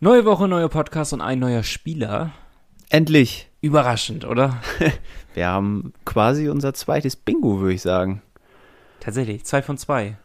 Neue Woche, neuer Podcast und ein neuer Spieler. Endlich. Überraschend, oder? Wir haben quasi unser zweites Bingo, würde ich sagen. Tatsächlich, zwei von zwei.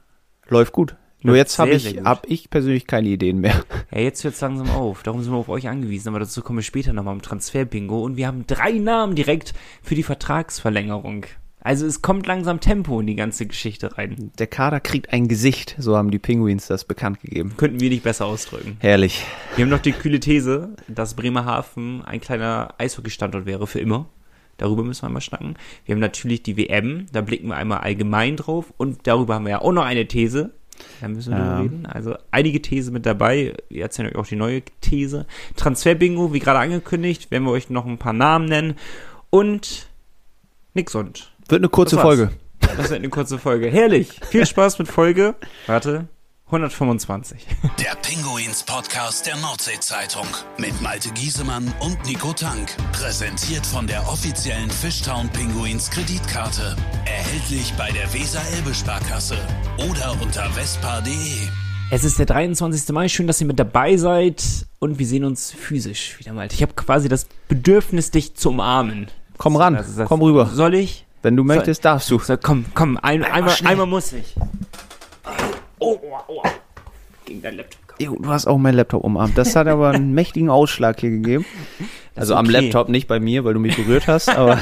Läuft gut. Nur Läuft jetzt habe ich, hab ich persönlich keine Ideen mehr. Ja, jetzt hört's langsam auf. Darum sind wir auf euch angewiesen, aber dazu kommen wir später nochmal im Transfer-Bingo. Und wir haben drei Namen direkt für die Vertragsverlängerung. Also es kommt langsam Tempo in die ganze Geschichte rein. Der Kader kriegt ein Gesicht, so haben die Penguins das bekannt gegeben. Könnten wir nicht besser ausdrücken. Herrlich. Wir haben noch die kühle These, dass Bremerhaven ein kleiner Eishockey-Standort wäre für immer. Darüber müssen wir mal schnacken. Wir haben natürlich die WM, da blicken wir einmal allgemein drauf. Und darüber haben wir ja auch noch eine These. Da müssen wir Ja. drüber reden. Also einige These mit dabei. Wir erzählen euch auch die neue These. Transfer-Bingo, wie gerade angekündigt, werden wir euch noch ein paar Namen nennen. Und nix und. Wird eine kurze Das. Folge. Das wird eine kurze Folge. Herrlich. Viel Spaß mit Folge. Warte. 125. Der Pinguins Podcast der Nordsee-Zeitung mit Malte Giesemann und Nico Tank. Präsentiert von der offiziellen Fishtown Pinguins Kreditkarte. Erhältlich bei der Weser-Elbe-Sparkasse oder unter vespa.de. Es ist der 23. Mai. Schön, dass ihr mit dabei seid. Und wir sehen uns physisch wieder mal. Ich habe quasi das Bedürfnis, dich zu umarmen. Komm ran, Das das- komm rüber. Soll ich? Wenn du möchtest, darfst du. So, komm, komm, ein, einmal, schnell. einmal muss ich. Oh, oh, oh. Gegen dein Laptop. Jo, du hast auch mein Laptop umarmt. Das hat aber einen mächtigen Ausschlag hier gegeben. Also am okay. Laptop, nicht bei mir, weil du mich berührt hast, aber.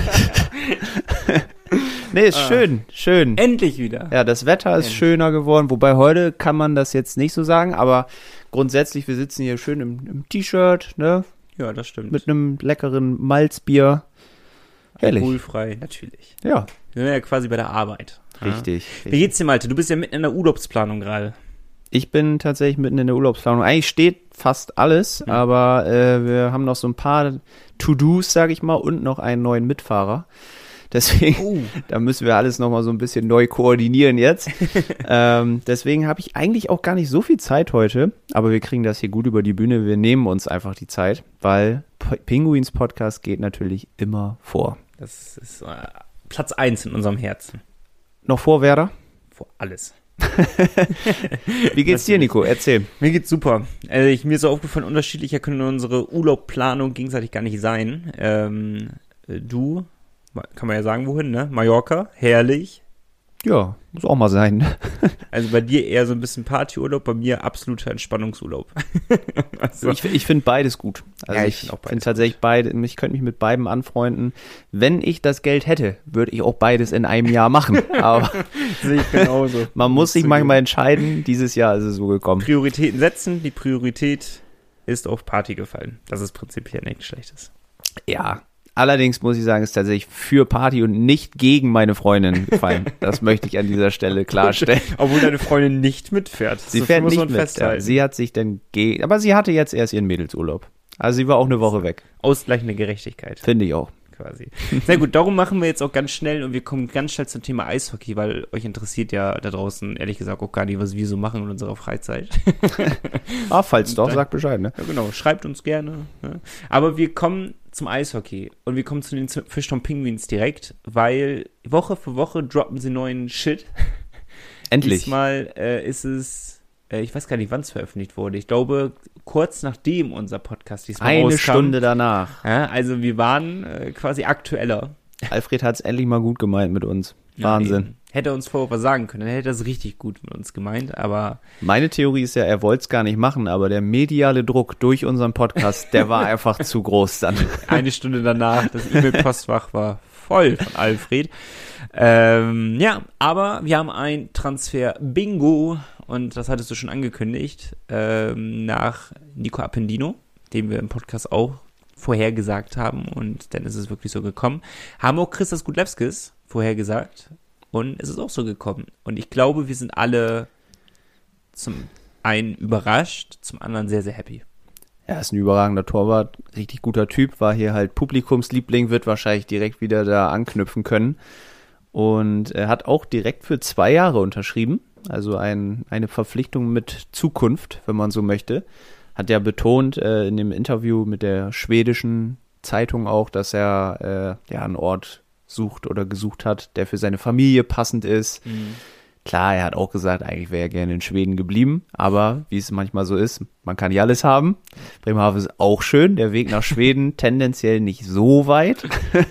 nee, ist schön, schön. Endlich wieder. Ja, das Wetter ist Endlich. schöner geworden, wobei heute kann man das jetzt nicht so sagen, aber grundsätzlich, wir sitzen hier schön im, im T-Shirt, ne, Ja, das stimmt. mit einem leckeren Malzbier. Herrlich. Alkoholfrei, natürlich. Ja, Wir sind ja quasi bei der Arbeit. richtig. Wie geht's dir, Malte? Du bist ja mitten in der Urlaubsplanung gerade. Ich bin tatsächlich mitten in der Urlaubsplanung. Eigentlich steht fast alles, aber äh, wir haben noch so ein paar To-Dos, sag ich mal, und noch einen neuen Mitfahrer. Deswegen, Oh. da müssen wir alles nochmal so ein bisschen neu koordinieren jetzt. ähm, deswegen habe ich eigentlich auch gar nicht so viel Zeit heute, aber wir kriegen das hier gut über die Bühne. Wir nehmen uns einfach die Zeit, weil P Pinguins Podcast geht natürlich immer vor. Das ist äh, Platz eins in unserem Herzen. Noch vor Werder? Vor alles. Wie geht's dir, Nico? Erzähl. Mir geht's super. Also ich, mir ist so aufgefallen, unterschiedlicher können unsere Urlaubplanung gegenseitig gar nicht sein. Ähm, äh, du, kann man ja sagen, wohin, ne? Mallorca, herrlich. Ja, muss auch mal sein. Also bei dir eher so ein bisschen Partyurlaub, bei mir absoluter Entspannungsurlaub. also, Ich, ich finde beides gut. Also Ja, ich ich finde tatsächlich beide, ich könnte mich mit beidem anfreunden. Wenn ich das Geld hätte, würde ich auch beides in einem Jahr machen. Aber sehe ich genauso. man muss sich manchmal entscheiden. Dieses Jahr ist es so gekommen. Prioritäten setzen. Die Priorität ist auf Party gefallen. Das ist prinzipiell nichts Schlechtes. Ja. Allerdings muss ich sagen, ist tatsächlich für Party und nicht gegen meine Freundin gefallen. Das möchte ich an dieser Stelle klarstellen. Obwohl deine Freundin nicht mitfährt. Sie Das fährt nicht mit. Ja, sie hat sich dann ge aber sie hatte jetzt erst ihren Mädelsurlaub. Also sie war auch eine Woche weg. Ausgleichende Gerechtigkeit. Finde ich auch. quasi. Sehr gut, darum machen wir jetzt auch ganz schnell und wir kommen ganz schnell zum Thema Eishockey, weil euch interessiert ja da draußen ehrlich gesagt auch gar nicht, was wir so machen in unserer Freizeit. Ah, falls doch, sag Bescheid, ne? Ja, genau, schreibt uns gerne. Ne? Aber wir kommen zum Eishockey und wir kommen zu den Fischtown Penguins direkt, weil Woche für Woche droppen sie neuen Shit. Endlich. Diesmal äh, ist es, äh, ich weiß gar nicht, wann es veröffentlicht wurde. Ich glaube, kurz nachdem unser Podcast diesmal Eine rauskam. Stunde danach. Ja, also wir waren äh, quasi aktueller. Alfred hat es endlich mal gut gemeint mit uns. Wahnsinn. Eben. hätte er uns vorher was sagen können, dann hätte er es richtig gut mit uns gemeint, aber Meine Theorie ist ja, er wollte es gar nicht machen, aber der mediale Druck durch unseren Podcast, der war einfach zu groß dann. eine Stunde danach, das E-Mail-Postfach war voll von Alfred. Ähm, ja, aber wir haben ein Transfer-Bingo und das hattest du schon angekündigt, ähm, nach Nico Appendino, den wir im Podcast auch vorhergesagt haben und dann ist es wirklich so gekommen. Haben auch Christas Gudlewskis vorhergesagt und es ist auch so gekommen. Und ich glaube, wir sind alle zum einen überrascht, zum anderen sehr, sehr happy. Er ist ein überragender Torwart, richtig guter Typ, war hier halt Publikumsliebling, wird wahrscheinlich direkt wieder da anknüpfen können. Und er hat auch direkt für zwei Jahre unterschrieben, also ein, eine Verpflichtung mit Zukunft, wenn man so möchte. Hat ja betont äh, in dem Interview mit der schwedischen Zeitung auch, dass er äh, ja einen Ort sucht oder gesucht hat, der für seine Familie passend ist, Klar, er hat auch gesagt, eigentlich wäre er gerne in Schweden geblieben, aber wie es manchmal so ist, man kann nicht alles haben. Bremerhaven ist auch schön, der Weg nach Schweden tendenziell nicht so weit.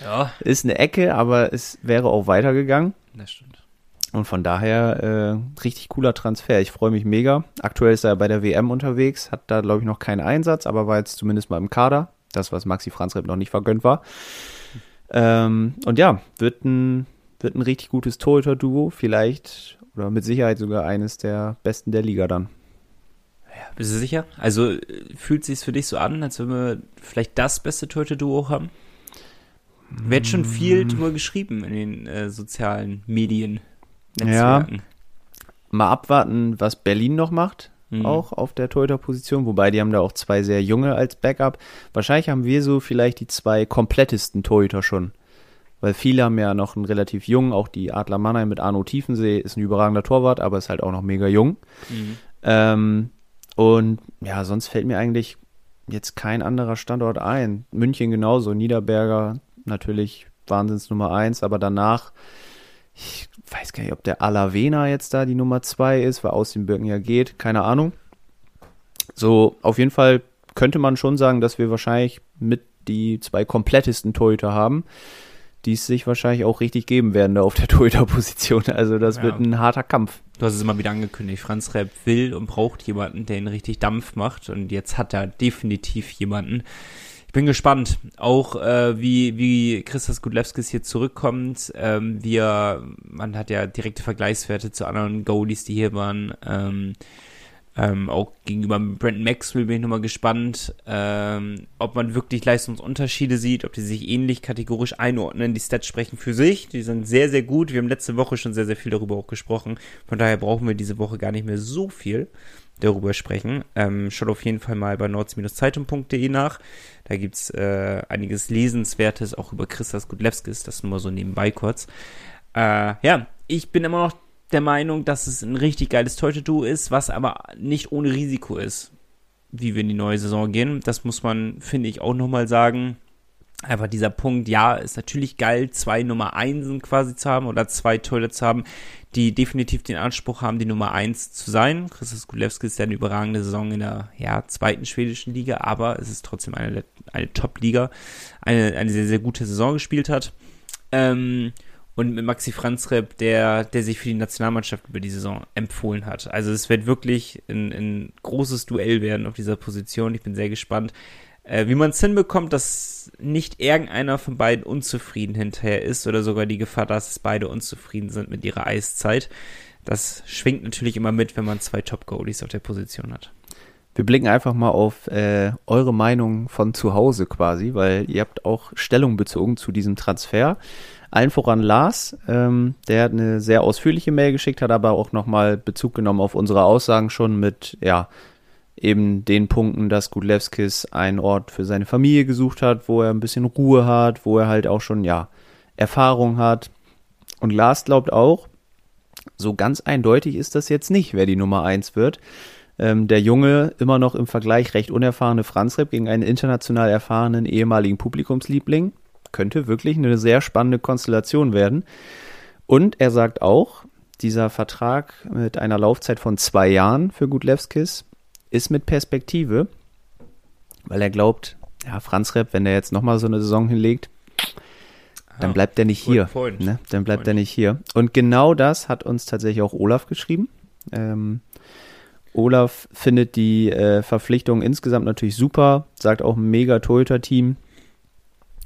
Ja, Ist eine Ecke, aber es wäre auch weitergegangen. das stimmt. Und von daher äh, richtig cooler Transfer. Ich freue mich mega. Aktuell ist er bei der WM unterwegs, hat da glaube ich noch keinen Einsatz, aber war jetzt zumindest mal im Kader. Das, was Maxi Franzreb noch nicht vergönnt war. Ähm, und ja, wird ein, wird ein richtig gutes Torhüter-Duo. Vielleicht oder mit Sicherheit sogar eines der besten der Liga dann. Bist du sicher? Also äh, fühlt sich für dich so an, als wenn wir vielleicht das beste Torhüter-Duo haben? Wird schon viel Mm. drüber geschrieben in den äh, sozialen Medien. Ja. Netzwerken. Mal abwarten, was Berlin noch macht. Mhm. Auch auf der Torhüter-Position, wobei die haben da auch zwei sehr junge als Backup. Wahrscheinlich haben wir so vielleicht die zwei komplettesten Torhüter schon. Weil viele haben ja noch einen relativ jungen, auch die Adler Mannheim mit Arno Tiefensee ist ein überragender Torwart, aber ist halt auch noch mega jung. Mhm. Ähm, und ja, sonst fällt mir eigentlich jetzt kein anderer Standort ein. München genauso, Niederberger natürlich Wahnsinns Nummer eins, aber danach, ich weiß gar nicht, ob der Alavena jetzt da die Nummer zwei ist, weil aus den Birken ja geht, keine Ahnung. So, auf jeden Fall könnte man schon sagen, dass wir wahrscheinlich mit die zwei komplettesten Torhüter haben, die es sich wahrscheinlich auch richtig geben werden da auf der Torhüterposition. Also das Ja. wird ein harter Kampf. Du hast es immer wieder angekündigt. Franz Repp will und braucht jemanden, der ihn richtig Dampf macht. Und jetzt hat er definitiv jemanden. Ich bin gespannt, auch äh, wie, wie Christos Gudlewskis hier zurückkommt. Ähm, wir, man hat ja direkte Vergleichswerte zu anderen Goalies, die hier waren. Ähm, ähm, auch gegenüber Brandon Maxwell bin ich nochmal gespannt, ähm, ob man wirklich Leistungsunterschiede sieht, ob die sich ähnlich kategorisch einordnen. Die Stats sprechen für sich, die sind sehr, sehr gut. Wir haben letzte Woche schon sehr, sehr viel darüber auch gesprochen. Von daher brauchen wir diese Woche gar nicht mehr so viel darüber sprechen. Ähm, schaut auf jeden Fall mal bei nords-zeitung.de nach. Da gibt's äh, einiges Lesenswertes auch über Christas Gudlewskis, das nur mal so nebenbei kurz. Äh, ja, ich bin immer noch der Meinung, dass es ein richtig geiles Torhüter-Duo ist, was aber nicht ohne Risiko ist, wie wir in die neue Saison gehen. Das muss man, finde ich, auch nochmal sagen. Einfach dieser Punkt, ja, ist natürlich geil, zwei Nummer Einsen quasi zu haben oder zwei Torhüter zu haben, die definitiv den Anspruch haben, die Nummer eins zu sein. Christus Gulewski ist ja eine überragende Saison in der ja, zweiten schwedischen Liga, aber es ist trotzdem eine, eine Top-Liga, eine, eine sehr, sehr gute Saison gespielt hat. Ähm, und mit Maxi Franzreb, der, der sich für die Nationalmannschaft über die Saison empfohlen hat. Also es wird wirklich ein, ein großes Duell werden auf dieser Position. Ich bin sehr gespannt, wie man es hinbekommt, dass nicht irgendeiner von beiden unzufrieden hinterher ist oder sogar die Gefahr, dass beide unzufrieden sind mit ihrer Eiszeit. Das schwingt natürlich immer mit, wenn man zwei Top-Goalies auf der Position hat. Wir blicken einfach mal auf äh, eure Meinung von zu Hause quasi, weil ihr habt auch Stellung bezogen zu diesem Transfer. Allen voran Lars, ähm, der hat eine sehr ausführliche Mail geschickt, hat aber auch nochmal Bezug genommen auf unsere Aussagen schon mit, ja, eben den Punkten, dass Gudlewskis einen Ort für seine Familie gesucht hat, wo er ein bisschen Ruhe hat, wo er halt auch schon, ja, Erfahrung hat. Und Lars glaubt auch, so ganz eindeutig ist das jetzt nicht, wer die Nummer eins wird. Ähm, der junge, immer noch im Vergleich recht unerfahrene Franz Repp gegen einen international erfahrenen ehemaligen Publikumsliebling könnte wirklich eine sehr spannende Konstellation werden. Und er sagt auch, dieser Vertrag mit einer Laufzeit von zwei Jahren für Gudlewskis ist mit Perspektive, weil er glaubt, ja, Franz Repp, wenn der jetzt nochmal so eine Saison hinlegt, dann Ah, bleibt er nicht hier. Ne? Dann bleibt Point. er nicht hier. Und genau das hat uns tatsächlich auch Olaf geschrieben. Ähm, Olaf findet die äh, Verpflichtung insgesamt natürlich super, sagt auch mega Torhüter-Team.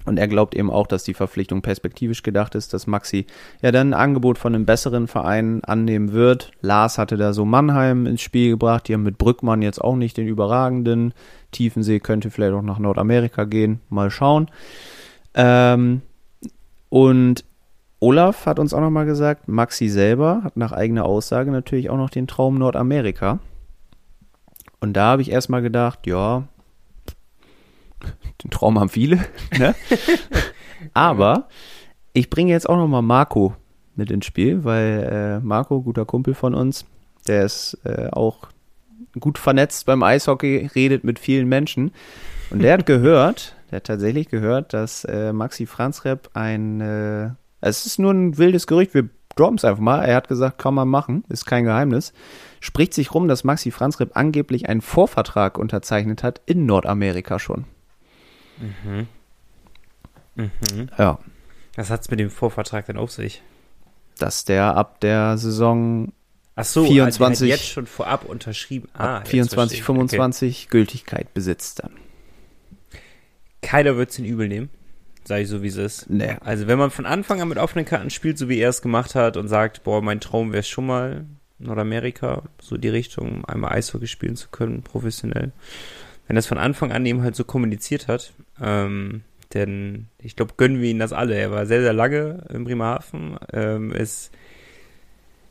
Und er glaubt eben auch, dass die Verpflichtung perspektivisch gedacht ist, dass Maxi ja dann ein Angebot von einem besseren Verein annehmen wird. Lars hatte da so Mannheim ins Spiel gebracht. Die haben mit Brückmann jetzt auch nicht den überragenden. Tiefensee könnte vielleicht auch nach Nordamerika gehen. Mal schauen. Ähm, und Olaf hat uns auch nochmal gesagt, Maxi selber hat nach eigener Aussage natürlich auch noch den Traum Nordamerika. Und da habe ich erstmal gedacht, ja, den Traum haben viele, ne? Aber ich bringe jetzt auch nochmal Marco mit ins Spiel, weil äh, Marco, guter Kumpel von uns, der ist äh, auch gut vernetzt beim Eishockey, redet mit vielen Menschen. Und der hat gehört, der hat tatsächlich gehört, dass äh, Maxi Franzrep ein, äh, es ist nur ein wildes Gerücht, wir droppen es einfach mal. Er hat gesagt, kann man machen, ist kein Geheimnis. Spricht sich rum, dass Maxi Franzreb angeblich einen Vorvertrag unterzeichnet hat in Nordamerika schon. Mhm. Mhm. Ja, Was hat's mit dem Vorvertrag denn auf sich? dass der ab der Saison Ach so, 24 hat jetzt schon vorab unterschrieben. Ah, ab jetzt 24, verstehe ich. 25 Gültigkeit besitzt dann. Okay. Keiner wird's ihn übel nehmen. Sag ich so, wie es ist. Nee. Also, wenn man von Anfang an mit offenen Karten spielt, so wie er es gemacht hat und sagt, boah, mein Traum wäre schon mal Nordamerika, so die Richtung, einmal Eishockey spielen zu können, professionell. Wenn das von Anfang an eben halt so kommuniziert hat, ähm, denn ich glaube, gönnen wir ihn das alle. Er war sehr, sehr lange in Bremerhaven, ähm, ist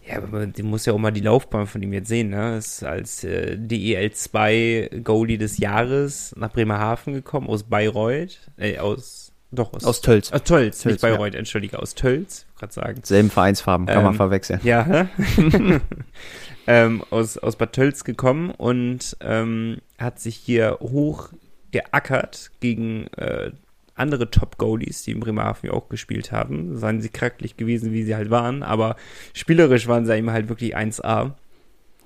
ja, man muss ja auch mal die Laufbahn von ihm jetzt sehen, ne? Ist als äh, DEL2 Goalie des Jahres nach Bremerhaven gekommen, aus Bayreuth, äh, aus, doch, aus, Aus Tölz. aus Tölz, Tölz, nicht Bayreuth, entschuldige, aus Tölz, gerade sagen. Selben Vereinsfarben, kann man Ähm, verwechseln. Ja, ähm, aus, aus Bad Tölz gekommen und ähm, hat sich hier hoch geackert gegen äh, andere Top-Goalies, die in Bremerhaven ja auch gespielt haben. Seien sie charakterlich gewesen, wie sie halt waren, aber spielerisch waren sie ihm halt wirklich 1A.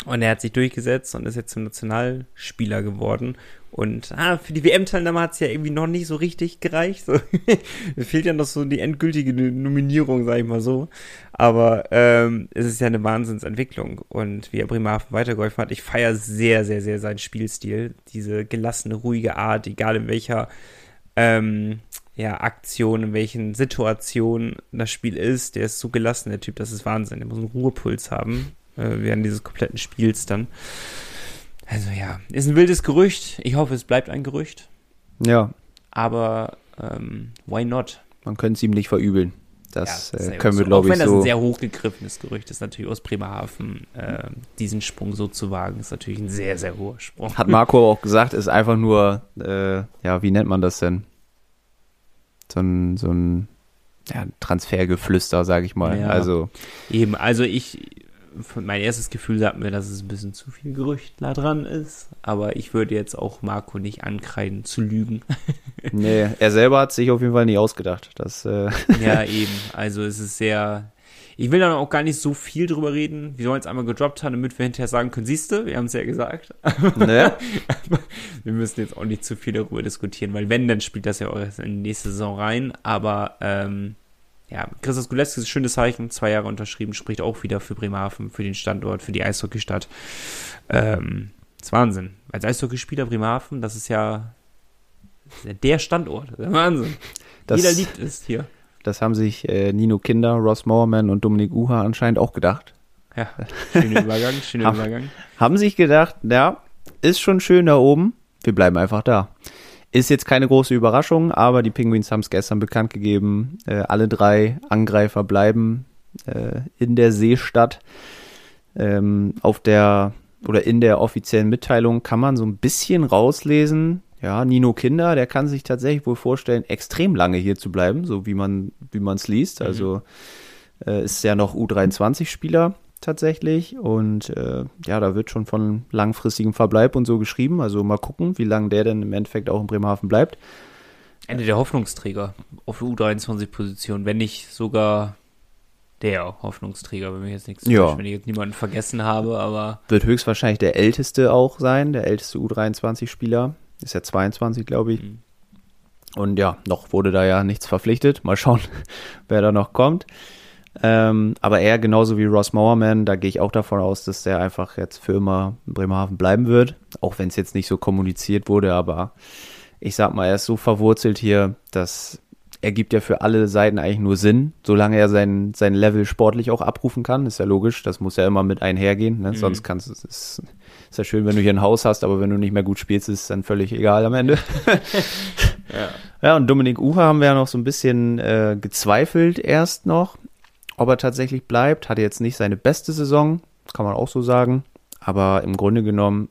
Und er hat sich durchgesetzt und ist jetzt zum Nationalspieler geworden. Und ah, für die WM-Teilnahme hat es ja irgendwie noch nicht so richtig gereicht. So. Fehlt ja noch so die endgültige Nominierung, sag ich mal so. Aber ähm, es ist ja eine Wahnsinnsentwicklung. Und wie er Bremerhaven weitergeholfen hat, ich feiere sehr, sehr, sehr seinen Spielstil. Diese gelassene, ruhige Art, egal in welcher ähm, ja, Aktion, in welchen Situationen das Spiel ist. Der ist so gelassen, der Typ, das ist Wahnsinn. Der muss einen Ruhepuls haben äh, während dieses kompletten Spiels dann. Also ja, ist ein wildes Gerücht. Ich hoffe, es bleibt ein Gerücht. Ja, Aber ähm, why not? man könnte es ihm nicht verübeln. Das Ja, äh, sei können auch wir, so. glaube Auch ich, wenn das ein so. sehr hochgegriffenes Gerücht ist, natürlich aus Bremerhaven, äh, diesen Sprung so zu wagen, ist natürlich ein sehr, sehr hoher Sprung. Hat Marco auch gesagt, ist einfach nur, äh, ja, wie nennt man das denn? So ein, so ein ja, Transfergeflüster, sage ich mal. Ja. Also, Eben, also ich, mein erstes Gefühl sagt mir, dass es ein bisschen zu viel Gerüchtler dran ist, aber ich würde jetzt auch Marco nicht ankreiden zu lügen. nee, er selber hat sich auf jeden Fall nicht ausgedacht. Das, äh, ja, eben, also es ist sehr, ich will da auch gar nicht so viel drüber reden. Wir sollen es einmal gedroppt haben, damit wir hinterher sagen können, siehste, wir haben es ja gesagt. ne? Aber wir müssen jetzt auch nicht zu viel darüber diskutieren, weil wenn, dann spielt das ja auch in die nächste Saison rein. Aber ähm, ja, Christoph Gulewski ist ein schönes Zeichen, zwei Jahre unterschrieben, spricht auch wieder für Bremerhaven, für den Standort, für die Eishockeystadt. Ähm, ist Wahnsinn. Als Eishockeyspieler Bremerhaven, das ist ja das ist ja der Standort. Das ist Wahnsinn. Das, Jeder liebt es hier. das haben sich äh, Nino Kinder, Ross Mowerman und Dominik Uha anscheinend auch gedacht. Ja, schöner Übergang, schöner. Übergang. Haben sich gedacht, ja, ist schon schön da oben, wir bleiben einfach da. Ist jetzt keine große Überraschung, aber die Penguins haben es gestern bekannt gegeben. Äh, alle drei Angreifer bleiben äh, in der Seestadt. Ähm, auf der oder in der offiziellen Mitteilung kann man so ein bisschen rauslesen. Ja, Nino Kinder, der kann sich tatsächlich wohl vorstellen, extrem lange hier zu bleiben, so wie man wie man es liest. Also äh, ist ja noch U23-Spieler tatsächlich und äh, ja, da wird schon von langfristigem Verbleib und so geschrieben. Also mal gucken, wie lange der denn im Endeffekt auch in Bremerhaven bleibt. Ende der Hoffnungsträger auf U23-Position, wenn nicht sogar der Hoffnungsträger, wenn mich jetzt nichts Ja. wenn ich jetzt niemanden vergessen habe, aber Wird höchstwahrscheinlich der älteste auch sein, der älteste U23-Spieler. Ist ja 22, glaube ich. Mhm. Und ja, noch wurde da ja nichts verpflichtet. Mal schauen, wer da noch kommt. Ähm, aber er, genauso wie Ross Mowerman, da gehe ich auch davon aus, dass der einfach jetzt für immer in Bremerhaven bleiben wird. Auch wenn es jetzt nicht so kommuniziert wurde, aber ich sag mal, er ist so verwurzelt hier, dass ergibt ja für alle Seiten eigentlich nur Sinn, solange er sein, sein Level sportlich auch abrufen kann. Ist ja logisch, das muss ja immer mit einhergehen. Ne? Mhm. Sonst kannst du, es ist, ist ja schön, wenn du hier ein Haus hast, aber wenn du nicht mehr gut spielst, ist es dann völlig egal am Ende. ja. Ja, und Dominik Uha haben wir ja noch so ein bisschen äh, gezweifelt erst noch, ob er tatsächlich bleibt. Hatte jetzt nicht seine beste Saison, kann man auch so sagen. Aber im Grunde genommen,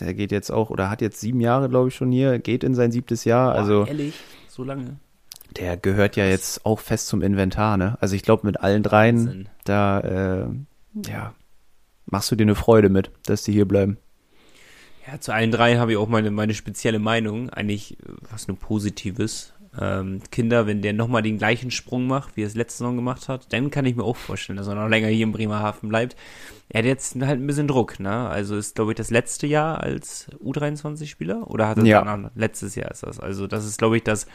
der geht jetzt auch, oder hat jetzt sieben Jahre, glaube ich, schon hier, geht in sein siebtes Jahr. Also Boah, ehrlich, so lange. der gehört ja jetzt auch fest zum Inventar, ne? Also ich glaube, mit allen dreien, Wahnsinn. da, äh, ja, machst du dir eine Freude mit, dass die hier bleiben. Ja, zu allen drei habe ich auch meine, meine spezielle Meinung, eigentlich äh, was nur Positives. Ähm, Kinder, wenn der nochmal den gleichen Sprung macht, wie er es letzte Saison gemacht hat, dann kann ich mir auch vorstellen, dass er noch länger hier in Bremerhaven bleibt. Er hat jetzt halt ein bisschen Druck, ne? Also ist, glaube ich, das letzte Jahr als U23-Spieler oder hat er Ja. danach, letztes Jahr ist das. Also das ist, glaube ich, das,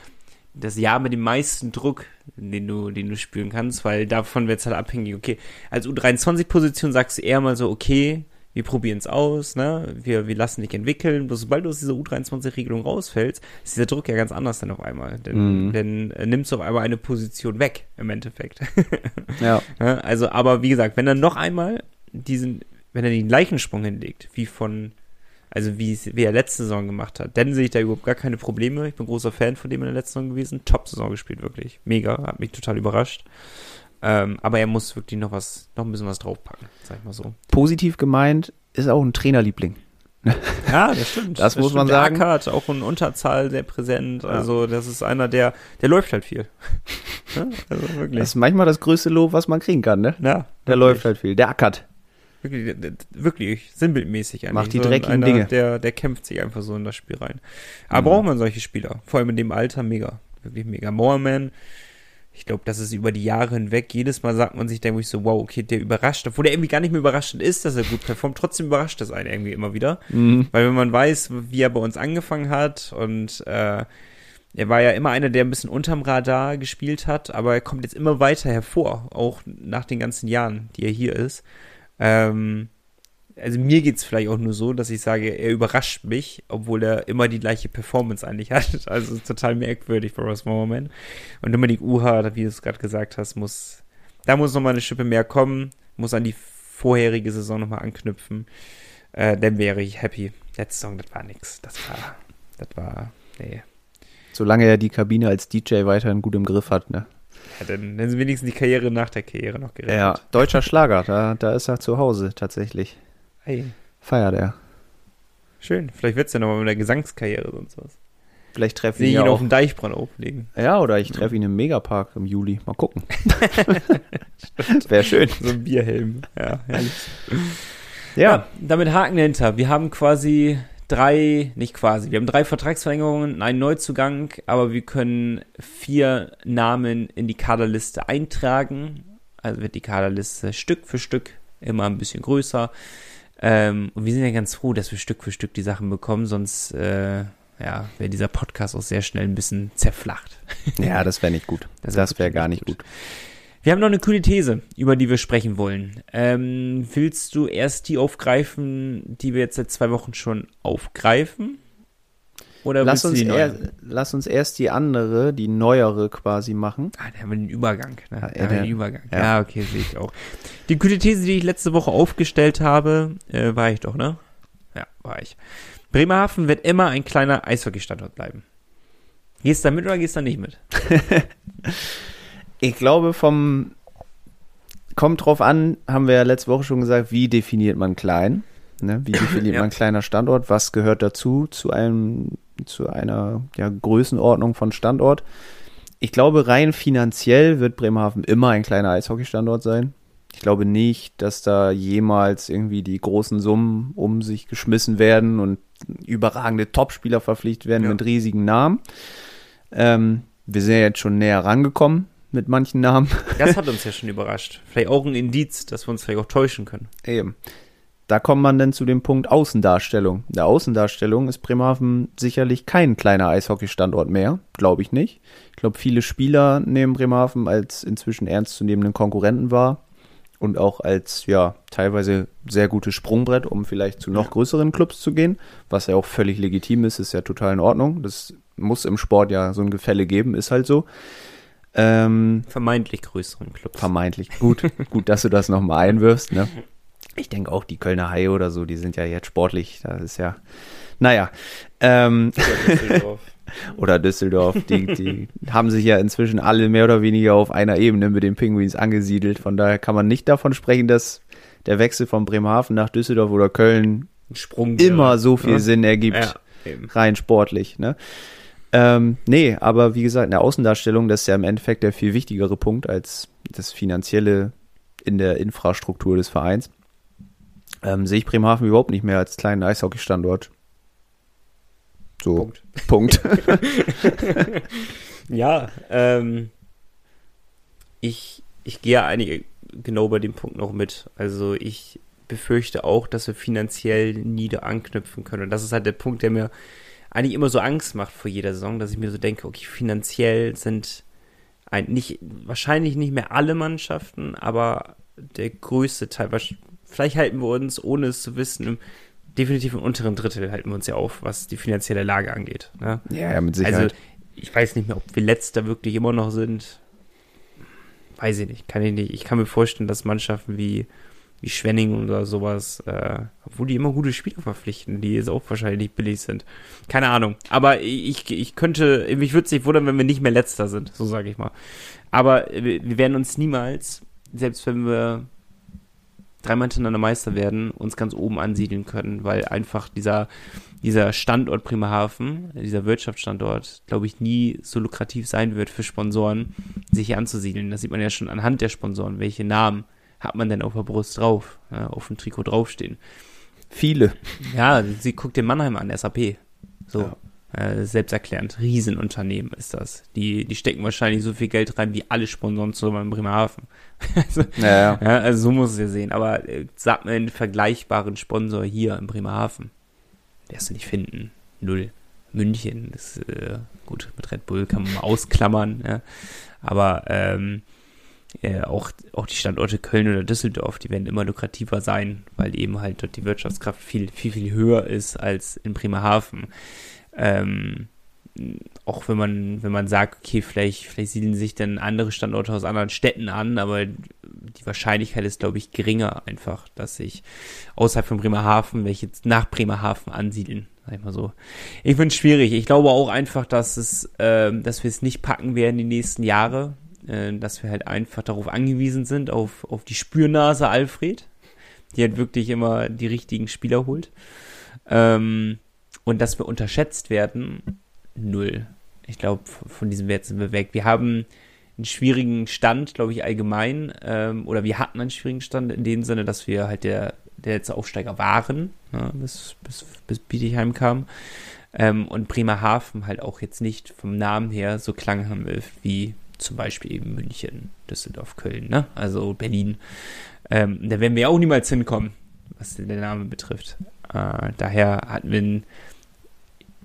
das Jahr mit dem meisten Druck, den du, den du spüren kannst, weil davon wird es halt abhängig, okay, als U23-Position sagst du eher mal so, okay, wir probieren es aus, ne? Wir, wir lassen dich entwickeln. Bloß sobald du aus dieser U23-Regelung rausfällst, ist dieser Druck ja ganz anders dann auf einmal. Denn, Mhm. denn äh, nimmst du auf einmal eine Position weg, im Endeffekt. Ja. Ja, also, aber wie gesagt, wenn er noch einmal diesen, wenn er den gleichen Sprung hinlegt, wie von, also wie, wie er letzte Saison gemacht hat, dann sehe ich da überhaupt gar keine Probleme. Ich bin großer Fan von dem in der letzten Saison gewesen. Top-Saison gespielt, wirklich. Mega, hat mich total überrascht. Ähm, aber er muss wirklich noch was, noch ein bisschen was draufpacken, sag ich mal so. Positiv gemeint ist auch ein Trainerliebling. Ja, das stimmt. Das muss man Der sagen. Ackert, auch in Unterzahl sehr präsent. Also, das ist einer, der, der läuft halt viel. Ja, also wirklich. Das ist manchmal das größte Lob, was man kriegen kann, ne? ja, Der läuft halt viel. Der ackert. Wirklich, wirklich sinnbildmäßig eigentlich. Macht die So dreckigen einer, Dinge. Der, der kämpft sich einfach so in das Spiel rein. Aber Mhm. braucht man solche Spieler. Vor allem in dem Alter mega. Wirklich mega. Moorman, ich glaube, das ist über die Jahre hinweg. Jedes Mal sagt man sich, denke ich so, wow, okay, der überrascht. Obwohl der irgendwie gar nicht mehr überraschend ist, dass er gut performt. Trotzdem überrascht das einen irgendwie immer wieder. Mhm. Weil wenn man weiß, wie er bei uns angefangen hat und äh, er war ja immer einer, der ein bisschen unterm Radar gespielt hat, aber er kommt jetzt immer weiter hervor, auch nach den ganzen Jahren, die er hier ist. Ähm, also mir geht's vielleicht auch nur so, dass ich sage, er überrascht mich, obwohl er immer die gleiche Performance eigentlich hat. Also es total merkwürdig für Ross Moorman. Und Dominik Uha, wie du es gerade gesagt hast, muss, da muss noch mal eine Schippe mehr kommen, muss an die vorherige Saison noch mal anknüpfen. Äh, dann wäre ich happy. Letzte Saison, das war nix. Das war, das war, nee. Solange er die Kabine als DJ weiterhin gut im Griff hat, ne? Ja, dann, dann sind wenigstens die Karriere nach der Karriere noch gerettet. Ja, deutscher Schlager, da, da ist er zu Hause tatsächlich. Hey, Feiert er. schön. Vielleicht wird's ja noch mal mit der Gesangskarriere sonst was. Vielleicht treffen Sehe ich ihn auch. auf dem Deichbrand auflegen. Ja, oder ich treffe ihn im Megapark im Juli. Mal gucken. Wäre schön. So ein Bierhelm. Ja, herrlich. Ja, damit Haken dahinter. Wir haben quasi drei, nicht quasi, wir haben drei Vertragsverlängerungen, einen Neuzugang, aber wir können vier Namen in die Kaderliste eintragen. Also wird die Kaderliste Stück für Stück immer ein bisschen größer. Ähm, und wir sind ja ganz froh, dass wir Stück für Stück die Sachen bekommen, sonst äh, ja, wäre dieser Podcast auch sehr schnell ein bisschen zerflacht. ja, das wäre nicht gut. Das Das, wär wäre gar nicht nicht gut. Wir haben noch eine coole These, über die wir sprechen wollen. Ähm, willst du erst die aufgreifen, die wir jetzt seit zwei Wochen schon aufgreifen? Oder Lass uns, er, lass uns erst die andere, die neuere quasi machen. Ah, da haben wir den Übergang. Ne? Da Ja, haben wir den Übergang. ja. Ja. okay, sehe ich auch. Die coole These, die ich letzte Woche aufgestellt habe, äh, war ich doch, ne? Ja, war ich. Bremerhaven wird immer ein kleiner Eishockeystandort bleiben. Gehst du da mit oder gehst du da nicht mit? Ich glaube, vom kommt drauf an, haben wir ja letzte Woche schon gesagt, wie definiert man klein? Ne? Wie definiert Ja. man kleiner Standort? Was gehört dazu zu einem, zu einer ja, Größenordnung von Standort? Ich glaube, rein finanziell wird Bremerhaven immer ein kleiner Eishockeystandort sein. Ich glaube nicht, dass da jemals irgendwie die großen Summen um sich geschmissen werden und überragende Topspieler verpflichtet werden Ja. mit riesigen Namen. Ähm, wir sind ja jetzt schon näher rangekommen mit manchen Namen. Das hat uns ja schon überrascht. Vielleicht auch ein Indiz, dass wir uns vielleicht auch täuschen können. Eben. Da kommt man dann zu dem Punkt Außendarstellung. In der Außendarstellung ist Bremerhaven sicherlich kein kleiner Eishockeystandort mehr, glaube ich nicht. Ich glaube, viele Spieler nehmen Bremerhaven als inzwischen ernstzunehmenden Konkurrenten wahr und auch als ja teilweise sehr gutes Sprungbrett, um vielleicht zu noch größeren Clubs zu gehen, was ja auch völlig legitim ist, ist ja total in Ordnung. Das muss im Sport ja so ein Gefälle geben, ist halt so. Ähm, Vermeintlich größeren Clubs. vermeintlich gut. gut, dass du das nochmal einwirfst. Ne? Ich denke auch, die Kölner Haie oder so, die sind ja jetzt sportlich. Das ist ja, naja. Ähm, oder Düsseldorf, die, die haben sich ja inzwischen alle mehr oder weniger auf einer Ebene mit den Pinguins angesiedelt. Von daher kann man nicht davon sprechen, dass der Wechsel von Bremerhaven nach Düsseldorf oder Köln Sprung. immer so viel Ja. Sinn ergibt Ja, rein sportlich. Ne? Ähm, nee, aber wie gesagt, in der Außendarstellung, das ist ja im Endeffekt der viel wichtigere Punkt als das Finanzielle in der Infrastruktur des Vereins. Ähm, sehe ich Bremerhaven überhaupt nicht mehr als kleinen Eishockeystandort. So, Punkt. Punkt. Ja, ähm, ich, ich gehe eigentlich genau bei dem Punkt noch mit. Also ich befürchte auch, dass wir finanziell nie da anknüpfen können. Und das ist halt der Punkt, der mir eigentlich immer so Angst macht vor jeder Saison, dass ich mir so denke, okay, finanziell sind ein, nicht, wahrscheinlich nicht mehr alle Mannschaften, aber der größte Teil, vielleicht halten wir uns, ohne es zu wissen, im, definitiv im unteren Drittel halten wir uns ja auf, was die finanzielle Lage angeht. Ne? Ja, ja, mit Sicherheit. Also, ich weiß nicht mehr, ob wir letzter wirklich immer noch sind. Weiß ich nicht, kann ich nicht. Ich kann mir vorstellen, dass Mannschaften wie wie Schwenning oder sowas, äh, obwohl die immer gute Spieler verpflichten, die jetzt auch wahrscheinlich nicht billig sind. Keine Ahnung. Aber ich, ich könnte, mich würde es nicht wundern, wenn wir nicht mehr letzter sind, so sage ich mal. Aber wir werden uns niemals, selbst wenn wir dreimal hintereinander Meister werden, uns ganz oben ansiedeln können, weil einfach dieser, dieser Standort Bremerhaven, dieser Wirtschaftsstandort, glaube ich, nie so lukrativ sein wird für Sponsoren, sich hier anzusiedeln. Das sieht man ja schon anhand der Sponsoren, welche Namen hat man denn auf der Brust drauf, ja, auf dem Trikot draufstehen? Viele. Ja, sie guckt den Mannheim an, SAP. So. Ja. Äh, selbsterklärend. Riesenunternehmen ist das. Die, die stecken wahrscheinlich so viel Geld rein wie alle Sponsoren zusammen in Bremerhaven. also, ja, ja. ja, also so muss es ja sehen. Aber äh, sag mir einen vergleichbaren Sponsor hier in Bremerhaven. Wirst du nicht finden. Null. München ist äh, gut, mit Red Bull kann man mal ausklammern. Ja. Aber ähm, äh, auch, auch die Standorte Köln oder Düsseldorf, die werden immer lukrativer sein, weil eben halt dort die Wirtschaftskraft viel, viel, viel höher ist als in Bremerhaven. Ähm, auch wenn man, wenn man sagt, okay, vielleicht, vielleicht siedeln sich dann andere Standorte aus anderen Städten an, aber die Wahrscheinlichkeit ist, glaube ich, geringer einfach, dass sich außerhalb von Bremerhaven welche nach Bremerhaven ansiedeln, sag ich mal so. Ich finde es schwierig. Ich glaube auch einfach, dass es, äh, dass wir es nicht packen werden die nächsten Jahre, äh, dass wir halt einfach darauf angewiesen sind, auf, auf die Spürnase Alfred, die halt wirklich immer die richtigen Spieler holt. Ähm, und dass wir unterschätzt werden, null. Ich glaube, von diesem Wert sind wir weg. Wir haben einen schwierigen Stand, glaube ich, allgemein. Ähm, oder wir hatten einen schwierigen Stand in dem Sinne, dass wir halt der, der letzte Aufsteiger waren, ne, bis, bis, bis Bietigheim kam. Ähm, und Bremerhaven halt auch jetzt nicht vom Namen her so klang wie zum Beispiel eben München, Düsseldorf, Köln, ne? also Berlin. Ähm, da werden wir auch niemals hinkommen, was den Namen betrifft. Äh, daher hatten wir einen,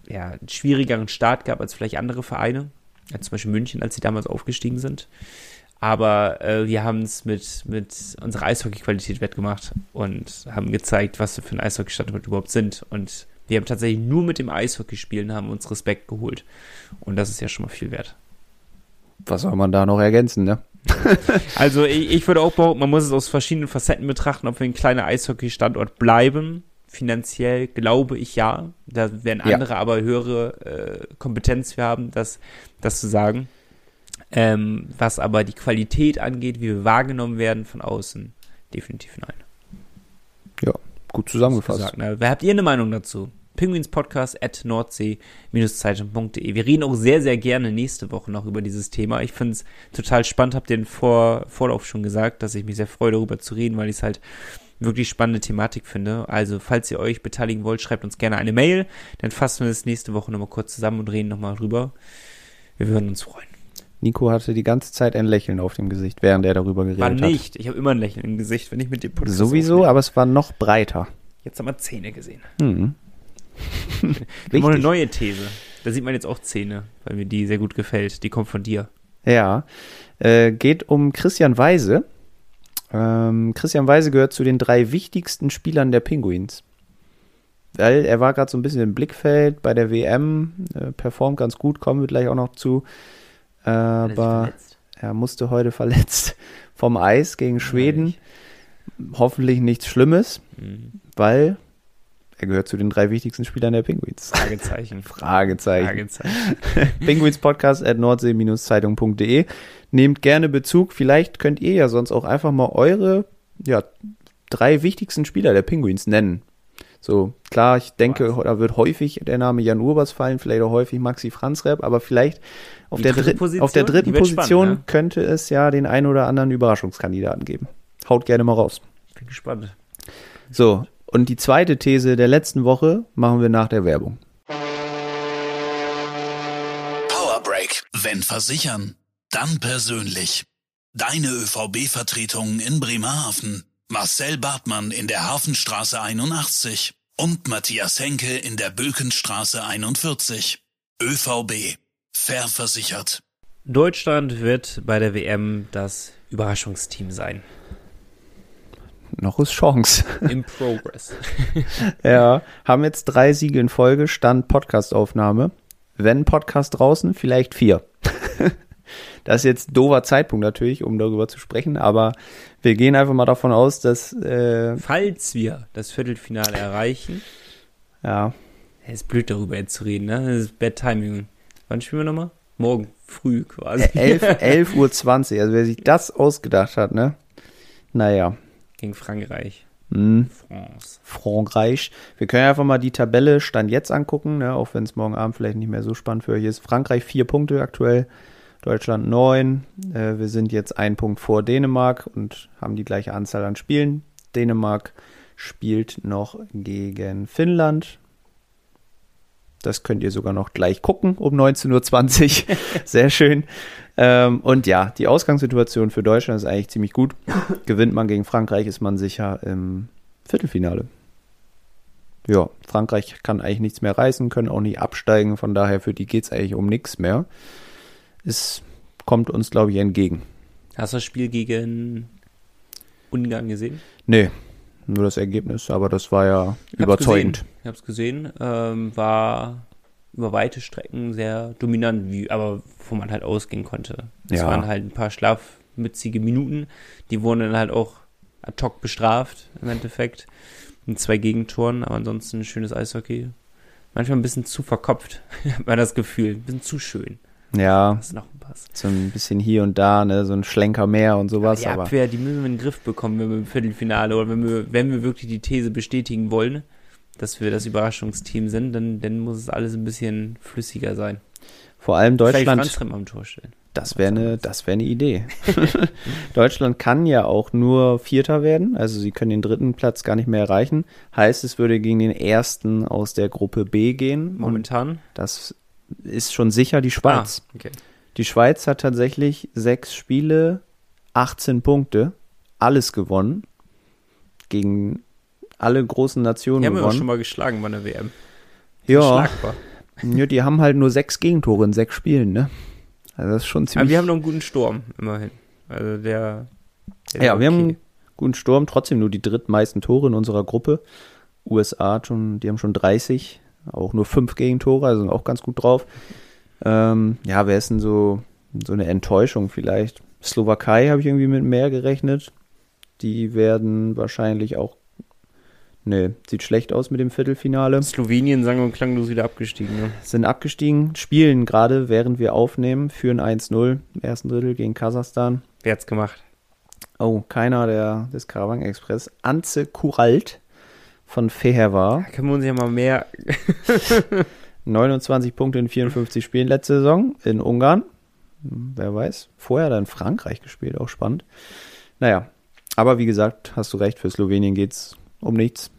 ja, einen schwierigeren Start gehabt als vielleicht andere Vereine, als zum Beispiel München, als sie damals aufgestiegen sind. Aber äh, wir haben es mit, mit unserer Eishockey-Qualität wettgemacht und haben gezeigt, was wir für ein Eishockey-Standort überhaupt sind. Und wir haben tatsächlich nur mit dem Eishockey-Spielen haben uns Respekt geholt. Und das ist ja schon mal viel wert was soll man da noch ergänzen, ne? also ich, ich würde auch behaupten, man muss es aus verschiedenen Facetten betrachten, ob wir ein kleiner Eishockey-Standort bleiben. Finanziell glaube ich ja. Da werden andere ja. aber höhere äh, Kompetenz für haben, das, das zu sagen. Ähm, was aber die Qualität angeht, wie wir wahrgenommen werden von außen, definitiv nein. Ja, gut zusammengefasst. Gesagt, ne? Wer habt ihr eine Meinung dazu? Pinguinspodcast at nordsee-zeitung.de. Wir reden auch sehr, sehr gerne nächste Woche noch über dieses Thema. Ich finde es total spannend, habe den Vor Vorlauf schon gesagt, dass ich mich sehr freue, darüber zu reden, weil ich es halt wirklich spannende Thematik finde. Also, falls ihr euch beteiligen wollt, schreibt uns gerne eine Mail. Dann fassen wir es nächste Woche nochmal kurz zusammen und reden nochmal drüber. Wir würden uns freuen. Nico hatte die ganze Zeit ein Lächeln auf dem Gesicht, während er darüber geredet hat. War nicht. Ich habe immer ein Lächeln im Gesicht, wenn ich mit dem Podcast Sowieso, aufnehme. aber es war noch breiter. Jetzt haben wir Zähne gesehen. Mhm. Wir haben eine neue These. Da sieht man jetzt auch Zähne, weil mir die sehr gut gefällt. Die kommt von dir. Ja. Äh, geht um Christian Weise. Ähm, Christian Weise gehört zu den drei wichtigsten Spielern der Pinguins. Weil er war gerade so ein bisschen im Blickfeld bei der WM, äh, performt ganz gut, kommen wir gleich auch noch zu. Aber er musste heute verletzt vom Eis gegen Schweden. Hoffentlich nichts Schlimmes, mhm. weil er gehört zu den drei wichtigsten Spielern der Penguins. Fragezeichen. Fragezeichen. Fragezeichen. Penguins Podcast at nordsee-zeitung.de. Nehmt gerne Bezug. Vielleicht könnt ihr ja sonst auch einfach mal eure ja, drei wichtigsten Spieler der Penguins nennen. So, klar, ich denke, Was? da wird häufig der Name Jan Urbers fallen, vielleicht auch häufig Maxi Franz Rep, aber vielleicht auf, der, dritte Position, auf der dritten Position spannend, ne? könnte es ja den einen oder anderen Überraschungskandidaten geben. Haut gerne mal raus. Bin gespannt. So, und die zweite These der letzten Woche machen wir nach der Werbung. Powerbreak. Wenn versichern, dann persönlich. Deine ÖVB-Vertretungen in Bremerhaven. Marcel Bartmann in der Hafenstraße 81 und Matthias Henke in der Bökenstraße 41. ÖVB. Fair versichert. Deutschland wird bei der WM das Überraschungsteam sein. Noch ist Chance. Im Progress. ja, haben jetzt drei Siege in Folge, Stand Podcastaufnahme. Wenn Podcast draußen, vielleicht vier. das ist jetzt dover Zeitpunkt natürlich, um darüber zu sprechen, aber wir gehen einfach mal davon aus, dass. Äh, Falls wir das Viertelfinale erreichen. Ja. Es ist blöd darüber jetzt zu reden, ne? Das ist Bad Timing. Wann spielen wir nochmal? Morgen früh quasi. 11, 11 Uhr 20, also wer sich das ausgedacht hat, ne? Naja. Gegen Frankreich. Hm. France. Frankreich. Wir können einfach mal die Tabelle Stand jetzt angucken, ne? auch wenn es morgen Abend vielleicht nicht mehr so spannend für euch ist. Frankreich vier Punkte aktuell, Deutschland neun. Äh, wir sind jetzt ein Punkt vor Dänemark und haben die gleiche Anzahl an Spielen. Dänemark spielt noch gegen Finnland. Das könnt ihr sogar noch gleich gucken um 19.20 Uhr. Sehr schön. Ähm, und ja, die Ausgangssituation für Deutschland ist eigentlich ziemlich gut. Gewinnt man gegen Frankreich, ist man sicher im Viertelfinale. Ja, Frankreich kann eigentlich nichts mehr reißen, können auch nicht absteigen. Von daher für die geht es eigentlich um nichts mehr. Es kommt uns, glaube ich, entgegen. Hast du das Spiel gegen Ungarn gesehen? Nee, nur das Ergebnis, aber das war ja ich überzeugend. Gesehen. Ich habe es gesehen. Ähm, war über weite Strecken sehr dominant, wie, aber wo man halt ausgehen konnte. Das ja. waren halt ein paar schlafmützige Minuten. Die wurden dann halt auch ad hoc bestraft im Endeffekt. Mit zwei Gegentoren, aber ansonsten ein schönes Eishockey. Manchmal ein bisschen zu verkopft, hat man das Gefühl. Ein bisschen zu schön. Ja. Das ist noch Pass. So ein bisschen hier und da, ne, so ein Schlenker mehr und sowas. Ja, die Abwehr, aber die müssen wir in den Griff bekommen, wenn wir im Viertelfinale oder wenn wir, wenn wir wirklich die These bestätigen wollen, dass wir das Überraschungsteam sind, dann, dann muss es alles ein bisschen flüssiger sein. Vor allem Deutschland. Vielleicht am Tor stellen. Das wäre eine, das wäre eine Idee. Deutschland kann ja auch nur Vierter werden, also sie können den dritten Platz gar nicht mehr erreichen. Heißt, es würde gegen den ersten aus der Gruppe B gehen. Momentan. Das ist schon sicher die Schweiz. Ah, okay. Die Schweiz hat tatsächlich sechs Spiele, 18 Punkte, alles gewonnen. Gegen alle großen Nationen die haben gewonnen. Wir auch schon mal geschlagen bei der WM. Ja. ja. Die haben halt nur sechs Gegentore in sechs Spielen, ne? Also das ist schon ziemlich. Aber wir haben noch einen guten Sturm, immerhin. Also der. der ja, okay. wir haben einen guten Sturm, trotzdem nur die drittmeisten Tore in unserer Gruppe. USA schon, die haben schon 30, auch nur fünf Gegentore, also sind auch ganz gut drauf. Ähm, ja, wer ist denn so, so eine Enttäuschung vielleicht? Slowakei habe ich irgendwie mit mehr gerechnet. Die werden wahrscheinlich auch Nee, sieht schlecht aus mit dem Viertelfinale. Slowenien sang- und klanglos wieder abgestiegen. Ne? Sind abgestiegen, spielen gerade, während wir aufnehmen, führen 1-0 im ersten Drittel gegen Kasachstan. Wer hat's gemacht? Oh, keiner der, des Karawang Express. Anze Kuralt von Fehervar. Da können wir uns ja mal mehr. 29 Punkte in 54 Spielen letzte Saison in Ungarn. Wer weiß. Vorher dann Frankreich gespielt, auch spannend. Naja, aber wie gesagt, hast du recht, für Slowenien geht's um nichts.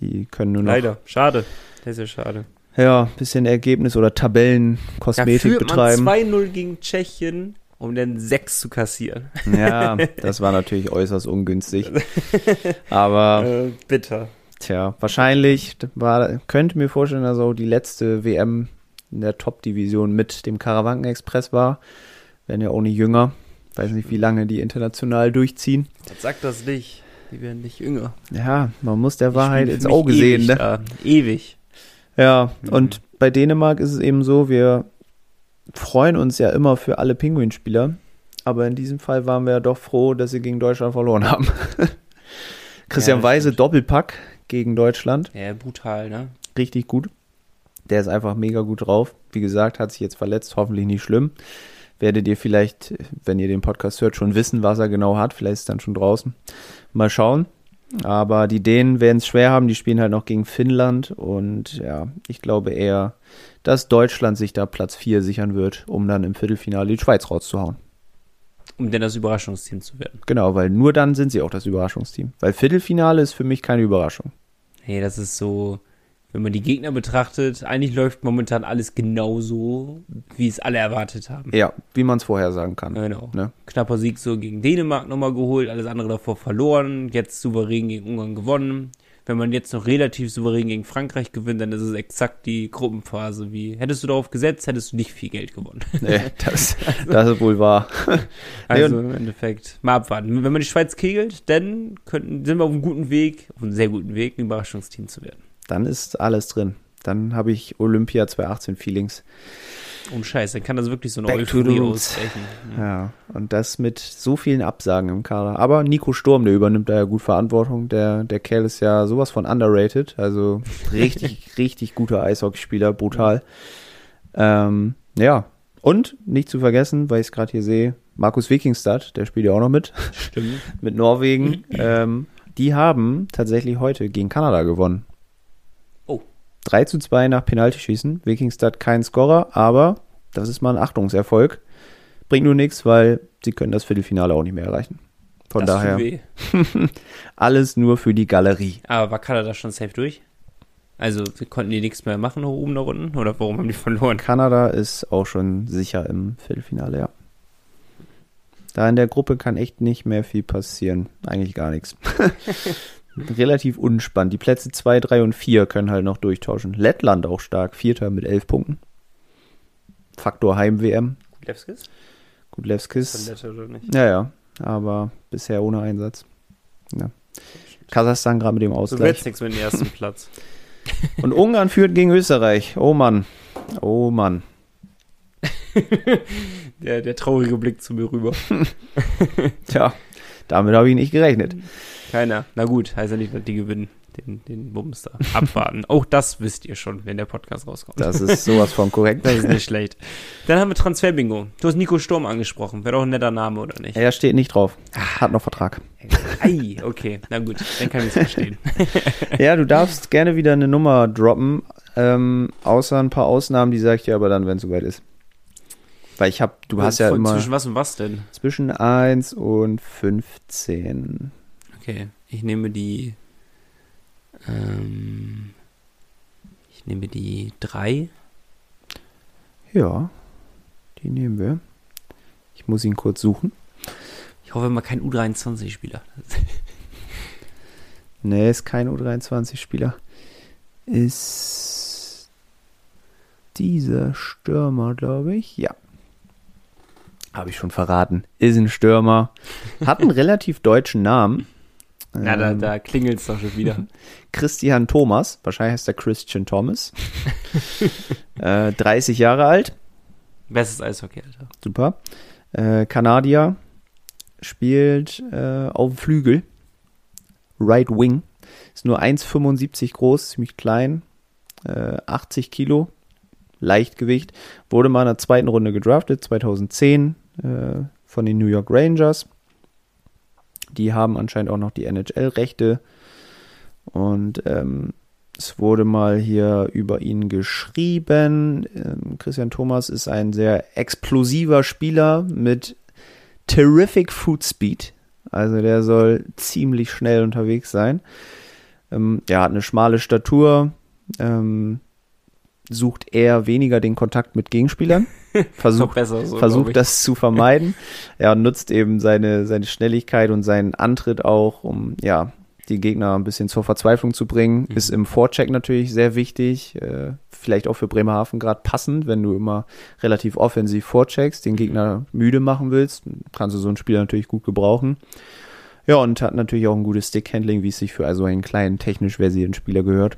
Die können nur noch. Leider, schade. Das ist ja schade. Ja, bisschen Ergebnis oder Tabellenkosmetik ja, betreiben. 2-0 gegen Tschechien, um dann 6 zu kassieren. Ja, das war natürlich äußerst ungünstig. Aber. Äh, bitter. Tja, wahrscheinlich war, könnte mir vorstellen, dass auch die letzte WM in der Top-Division mit dem Karawanken Express war. Werden ja auch nicht jünger. Weiß nicht, wie lange die international durchziehen. Sag das nicht. Die werden nicht jünger. Ja, man muss der Wahrheit ins Auge sehen. Ne? Da. Ewig. Ja, mhm. und bei Dänemark ist es eben so, wir freuen uns ja immer für alle Pinguinspieler. Aber in diesem Fall waren wir ja doch froh, dass sie gegen Deutschland verloren haben. Christian ja, Weise, Doppelpack gegen Deutschland. Ja, brutal, ne? Richtig gut. Der ist einfach mega gut drauf. Wie gesagt, hat sich jetzt verletzt, hoffentlich nicht schlimm. Werdet ihr vielleicht, wenn ihr den Podcast hört, schon wissen, was er genau hat. Vielleicht ist es dann schon draußen. Mal schauen. Aber die Dänen werden es schwer haben. Die spielen halt noch gegen Finnland. Und ja, ich glaube eher, dass Deutschland sich da Platz 4 sichern wird, um dann im Viertelfinale die Schweiz rauszuhauen. Um denn das Überraschungsteam zu werden. Genau, weil nur dann sind sie auch das Überraschungsteam. Weil Viertelfinale ist für mich keine Überraschung. Nee, das ist so wenn man die Gegner betrachtet, eigentlich läuft momentan alles genauso, wie es alle erwartet haben. Ja, wie man es vorher sagen kann. Genau. Ne? Knapper Sieg so gegen Dänemark nochmal geholt, alles andere davor verloren, jetzt souverän gegen Ungarn gewonnen. Wenn man jetzt noch relativ souverän gegen Frankreich gewinnt, dann ist es exakt die Gruppenphase. Wie hättest du darauf gesetzt, hättest du nicht viel Geld gewonnen. Nee, das, das ist wohl wahr. Also im Endeffekt mal abwarten. Wenn man die Schweiz kegelt, dann könnten, sind wir auf einem guten Weg, auf einem sehr guten Weg, ein Überraschungsteam zu werden. Dann ist alles drin. Dann habe ich Olympia 2018 Feelings. Um Scheiß, dann kann das wirklich so eine Back Euphorie ausbrechen. Ja, und das mit so vielen Absagen im Kader. Aber Nico Sturm, der übernimmt da ja gut Verantwortung. Der, der Kerl ist ja sowas von underrated. Also richtig, richtig guter Eishockeyspieler, brutal. Ähm, ja, und nicht zu vergessen, weil ich es gerade hier sehe, Markus Wikingstad, der spielt ja auch noch mit, Stimmt. mit Norwegen. ähm, die haben tatsächlich heute gegen Kanada gewonnen. Oh. 3 zu 2 nach Penaltyschießen. Wikingstad kein Scorer, aber das ist mal ein Achtungserfolg. Bringt nur nichts, weil sie können das Viertelfinale auch nicht mehr erreichen. Von das daher weh. alles nur für die Galerie. Aber war Kanada schon safe durch? Also konnten die nichts mehr machen, nach oben, nach unten? Oder warum haben die verloren? Kanada ist auch schon sicher im Viertelfinale, ja. Da in der Gruppe kann echt nicht mehr viel passieren. Eigentlich gar nichts. Relativ unspannend. Die Plätze 2, 3 und 4 können halt noch durchtauschen. Lettland auch stark. Vierter mit 11 Punkten. Faktor Heim-WM. Gudlewskis. Von Lette oder nicht? Ja, ja. Aber bisher ohne Einsatz. Ja. Kasachstan gerade mit dem Ausgleich. wird's nichts mit dem ersten Platz. Und Ungarn führt gegen Österreich. Oh Mann. Oh Mann. Der, der traurige Blick zu mir rüber. Tja, damit habe ich nicht gerechnet. Keiner. Na gut, heißt ja nicht, dass die gewinnen. Den, den Bums da. Abwarten. Auch das wisst ihr schon, wenn der Podcast rauskommt. Das ist sowas von korrekt. Das ist nicht schlecht. Dann haben wir Transferbingo. Du hast Nico Sturm angesprochen. Wäre doch ein netter Name, oder nicht? Er steht nicht drauf. Hat noch Vertrag. Ei, okay. Na gut, dann kann ich es verstehen. Ja, du darfst gerne wieder eine Nummer droppen. Ähm, außer ein paar Ausnahmen, die sag ich dir aber dann, wenn es soweit ist. Weil ich hab, du hast ja immer Zwischen was und was denn? zwischen 1 und 15. Okay, ich nehme die. Ähm, ich nehme die drei. Ja, die nehmen wir. Ich muss ihn kurz suchen. Ich hoffe mal kein U23-Spieler. Nee, ist kein U23-Spieler. Ist dieser Stürmer, glaube ich. Ja. Habe ich schon verraten. Ist ein Stürmer. Hat einen relativ deutschen Namen. Na, da, Ähm, da klingelt es doch schon wieder. Christian Thomas. Wahrscheinlich heißt er Christian Thomas. äh, 30 Jahre alt. Bestes Eishockey, Alter. Super. Äh, Kanadier. Spielt äh, auf dem Flügel. Right Wing. Ist nur 1,75 groß, ziemlich klein. Äh, 80 Kilo. Leichtgewicht. Wurde mal in der zweiten Runde gedraftet, 2010 äh, von den New York Rangers. Die haben anscheinend auch noch die NHL-Rechte. Und ähm, es wurde mal hier über ihn geschrieben. Ähm, Christian Thomas ist ein sehr explosiver Spieler mit terrific Foot Speed. Also der soll ziemlich schnell unterwegs sein. Ähm, er hat eine schmale Statur. Ähm, sucht eher weniger den Kontakt mit Gegenspielern. Versucht so. versucht das zu vermeiden. Er nutzt eben seine, seine Schnelligkeit und seinen Antritt auch, um ja die Gegner ein bisschen zur Verzweiflung zu bringen. Mhm. Ist im Vorcheck natürlich sehr wichtig. Äh, vielleicht auch für Bremerhaven gerade passend, wenn du immer relativ offensiv vorcheckst, den Gegner müde machen willst, kannst du so einen Spieler natürlich gut gebrauchen. Ja, und hat natürlich auch ein gutes Stickhandling, wie es sich für also einen kleinen, technisch versierten Spieler gehört.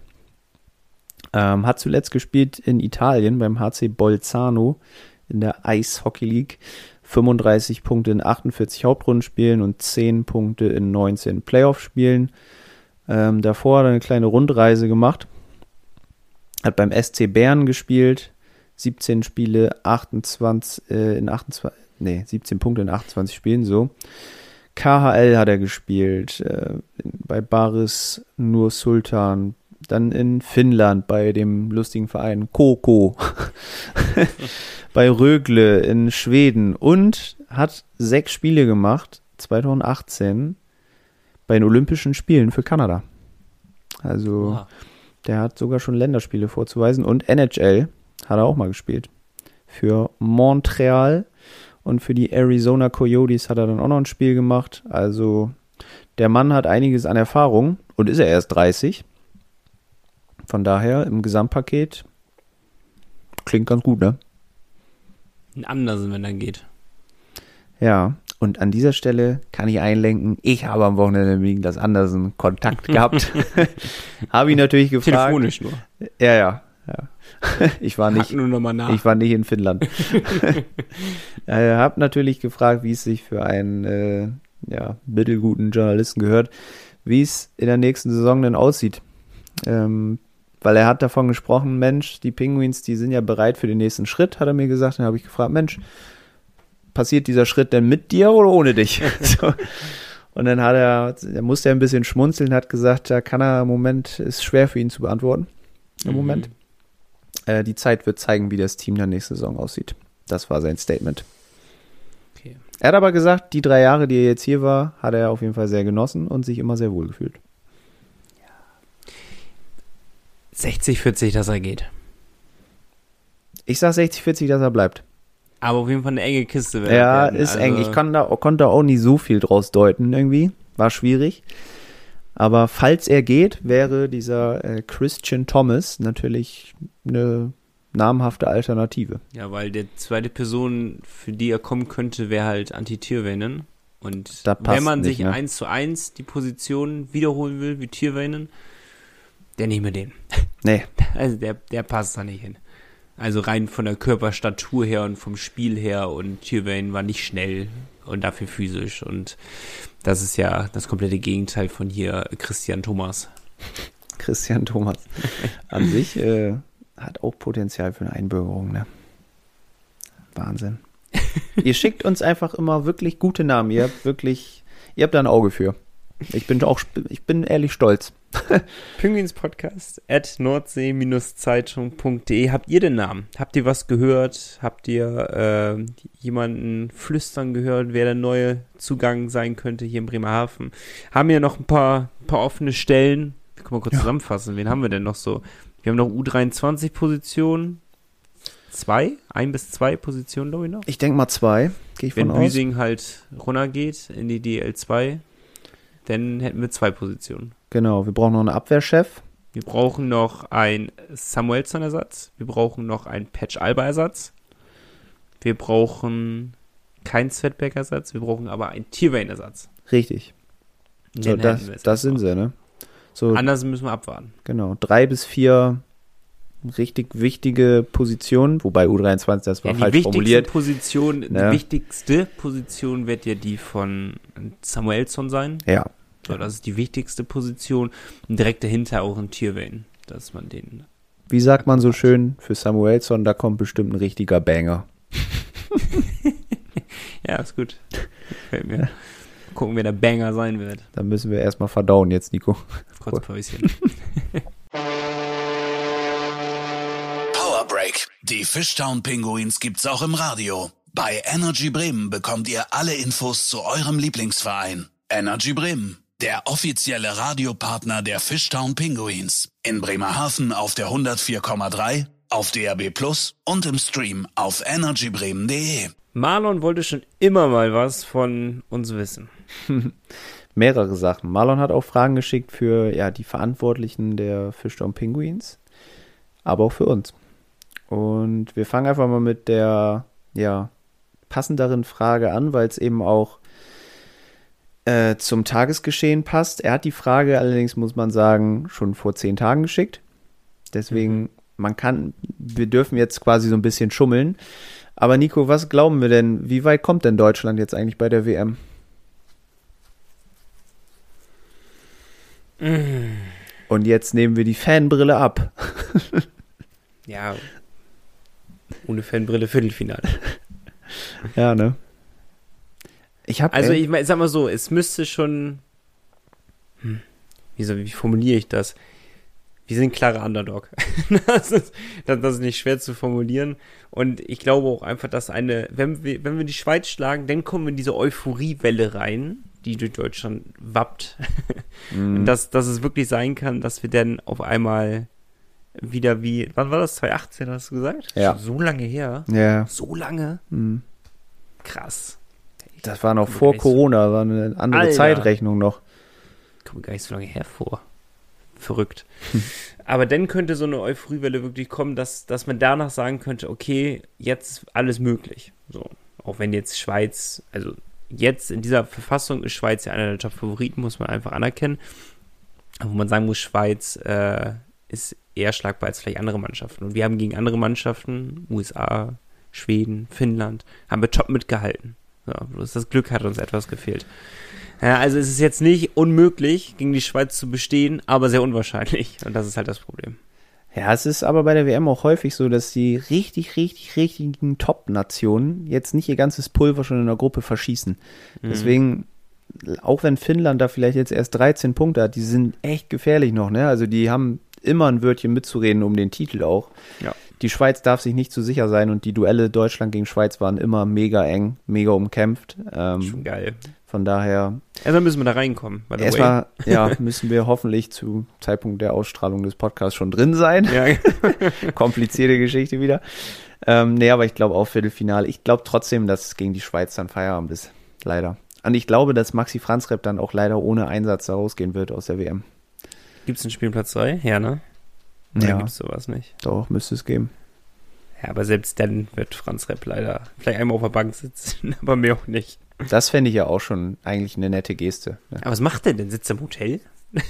Ähm, hat zuletzt gespielt in Italien beim HC Bolzano in der Eishockey League. 35 Punkte in 48 Hauptrundenspielen und 10 Punkte in 19 Playoff-Spielen. Ähm, davor hat er eine kleine Rundreise gemacht. Hat beim SC Bern gespielt. 17 Spiele, 28, äh, in 28, nee, 17 Punkte in 28 Spielen, so. KHL hat er gespielt, äh, bei Baris Nur Sultan, dann in Finnland bei dem lustigen Verein Koko, bei Rögle in Schweden und hat sechs Spiele gemacht, 2018, bei den Olympischen Spielen für Kanada. Also Oha. Der hat sogar schon Länderspiele vorzuweisen und NHL hat er auch mal gespielt. Für Montreal und für die Arizona Coyotes hat er dann auch noch ein Spiel gemacht. Also der Mann hat einiges an Erfahrung und ist er erst 30. Von daher im Gesamtpaket klingt ganz gut, ne? Ein Andersen, wenn dann geht. Ja, und an dieser Stelle kann ich einlenken, ich habe am Wochenende wegen das Andersen Kontakt gehabt. habe ihn natürlich gefragt. Telefonisch nur. Ja, ja, ja. Ich war nicht, ich war nicht in Finnland. äh, habe natürlich gefragt, wie es sich für einen äh, ja, mittelguten Journalisten gehört, wie es in der nächsten Saison denn aussieht. Ähm, weil er hat davon gesprochen, Mensch, die Penguins, die sind ja bereit für den nächsten Schritt, hat er mir gesagt. Dann habe ich gefragt, Mensch, passiert dieser Schritt denn mit dir oder ohne dich? so. Und dann hat er, er musste ein bisschen schmunzeln, hat gesagt, da kann er im Moment, ist schwer für ihn zu beantworten. Im Mhm. Moment. Äh, die Zeit wird zeigen, wie das Team dann nächste Saison aussieht. Das war sein Statement. Okay. Er hat aber gesagt, die drei Jahre, die er jetzt hier war, hat er auf jeden Fall sehr genossen und sich immer sehr wohl gefühlt. 60, 40, dass er geht. Ich sag 60-40, dass er bleibt. Aber auf jeden Fall eine enge Kiste. wird Ja, werden. ist Also, eng. Ich kann da, konnte auch nicht so viel draus deuten irgendwie. War schwierig. Aber falls er geht, wäre dieser äh, Christian Thomas natürlich eine namhafte Alternative. Ja, weil der zweite Person, für die er kommen könnte, wäre halt Anti-Tiervänen. Und Da passt wenn man nicht, sich ne? eins zu eins die Position wiederholen will, wie Tiervänen, der nehme den. Nee, Also der, der passt da nicht hin. Also rein von der Körperstatur her und vom Spiel her und Tyrvane war nicht schnell und dafür physisch und das ist ja das komplette Gegenteil von hier Christian Thomas. Christian Thomas an sich äh, hat auch Potenzial für eine Einbürgerung, ne? Wahnsinn. ihr schickt uns einfach immer wirklich gute Namen. Ihr habt wirklich, ihr habt da ein Auge für. Ich bin auch, ich bin ehrlich stolz. Penguins Podcast at nordsee-zeitung.de. Habt ihr den Namen? Habt ihr was gehört? Habt ihr äh, jemanden flüstern gehört, wer der neue Zugang sein könnte hier in Bremerhaven? Haben wir noch ein paar, paar offene Stellen? Wir können mal kurz zusammenfassen. Wen haben wir denn noch so? Wir haben noch U23-Positionen. Zwei? Ein bis zwei Positionen, glaube ich, noch. Ich denke mal zwei, gehe ich Wenn von aus. Büsing halt runtergeht in die DL2, dann hätten wir zwei Positionen. Genau, wir brauchen noch einen Abwehrchef. Wir brauchen noch einen Samuelson-Ersatz. Wir brauchen noch einen Patch-Alba-Ersatz. Wir brauchen keinen Svetback-Ersatz. Wir brauchen aber einen Tiervane-Ersatz. Richtig. So, das das sind sie, ne? So, Anders müssen wir abwarten. genau. Drei bis vier richtig wichtige Positionen, wobei U23, das war Ja, die falsch wichtigste formuliert. Position, Ja. die wichtigste Position wird ja die von Samuelson sein. Ja, So, das ist die wichtigste Position. Und direkt dahinter auch ein Tiervane, dass man den. wie sagt man so schön, für Samuelson, da kommt bestimmt ein richtiger Banger. Ja, ist gut. Gefällt mir. Gucken, wer der Banger sein wird. Da müssen wir erstmal verdauen jetzt, Nico. Kurz Päuschen. Power Break. Die Fishtown Pinguins gibt's auch im Radio. Bei Energy Bremen bekommt ihr alle Infos zu eurem Lieblingsverein. Energy Bremen, der offizielle Radiopartner der Fishtown Pinguins. In Bremerhaven auf der 104,3, auf DRB Plus und im Stream auf energybremen.de. Marlon wollte schon immer mal was von uns wissen. Mehrere Sachen. Marlon hat auch Fragen geschickt für ja, die Verantwortlichen der Fishtown Penguins, aber auch für uns. Und wir fangen einfach mal mit der ja, passenderen Frage an, weil es eben auch äh, zum Tagesgeschehen passt. Er hat die Frage allerdings, muss man sagen, schon vor zehn Tagen geschickt. Deswegen, man kann, wir dürfen jetzt quasi so ein bisschen schummeln. Aber Nico, was glauben wir denn? Wie weit kommt denn Deutschland jetzt eigentlich bei der WM? Und jetzt nehmen wir die Fanbrille ab. Ja. Ohne Fanbrille Viertelfinale. Ja, ne? Ich habe Also ich mein, sag mal so, es müsste schon. Hm, wie, soll, wie formuliere ich das? Wir sind klarer Underdog. das, ist, das, das ist nicht schwer zu formulieren. Und ich glaube auch einfach, dass eine, wenn wir, wenn wir die Schweiz schlagen, dann kommen wir in diese Euphoriewelle rein, die durch Deutschland wappt. Mhm. Und dass, dass es wirklich sein kann, dass wir dann auf einmal wieder wie, wann war das? 2018 hast du gesagt? Ja. So lange her. Ja. So lange? Hm. Krass. Das war noch vor Corona, war eine andere Alter. Zeitrechnung noch. Kommt gar nicht so lange hervor. Verrückt. Aber dann könnte so eine Euphoriewelle wirklich kommen, dass, dass man danach sagen könnte, okay, jetzt ist alles möglich. So. Auch wenn jetzt Schweiz, also jetzt in dieser Verfassung ist Schweiz ja einer der Top-Favoriten, muss man einfach anerkennen. Aber Wo man sagen muss, Schweiz äh, ist eher schlagbar als vielleicht andere Mannschaften. Und wir haben gegen andere Mannschaften, USA, Schweden, Finnland, haben wir top mitgehalten. So, bloß das Glück hat uns etwas gefehlt. Ja, also es ist jetzt nicht unmöglich, gegen die Schweiz zu bestehen, aber sehr unwahrscheinlich. Und das ist halt das Problem. Ja, es ist aber bei der WM auch häufig so, dass die richtig, richtig, richtigen Top-Nationen jetzt nicht ihr ganzes Pulver schon in der Gruppe verschießen. Mhm. Deswegen, auch wenn Finnland da vielleicht jetzt erst 13 Punkte hat, die sind echt gefährlich noch, ne? Also die haben immer ein Wörtchen mitzureden um den Titel auch. Ja. Die Schweiz darf sich nicht zu sicher sein und die Duelle Deutschland gegen Schweiz waren immer mega eng, mega umkämpft. Ähm, Schon geil. von daher, Erstmal müssen wir da reinkommen. Erstmal, ja, müssen wir hoffentlich zu Zeitpunkt der Ausstrahlung des Podcasts schon drin sein. Ja, komplizierte Geschichte wieder. Ähm, nee, aber ich glaube auch Viertelfinale. Ich glaube trotzdem, dass es gegen die Schweiz dann Feierabend ist. Leider. Und ich glaube, dass Maxi Franzrep dann auch leider ohne Einsatz da rausgehen wird aus der WM. Gibt es einen Spielplatz 2? Ja, ne? Ja, gibt es sowas nicht? doch, müsste es geben. Ja, aber selbst dann wird Franz Repp leider vielleicht einmal auf der Bank sitzen, aber mehr auch nicht. Das fände ich ja auch schon eigentlich eine nette Geste. Ne? Aber was macht der denn? Sitzt er im Hotel?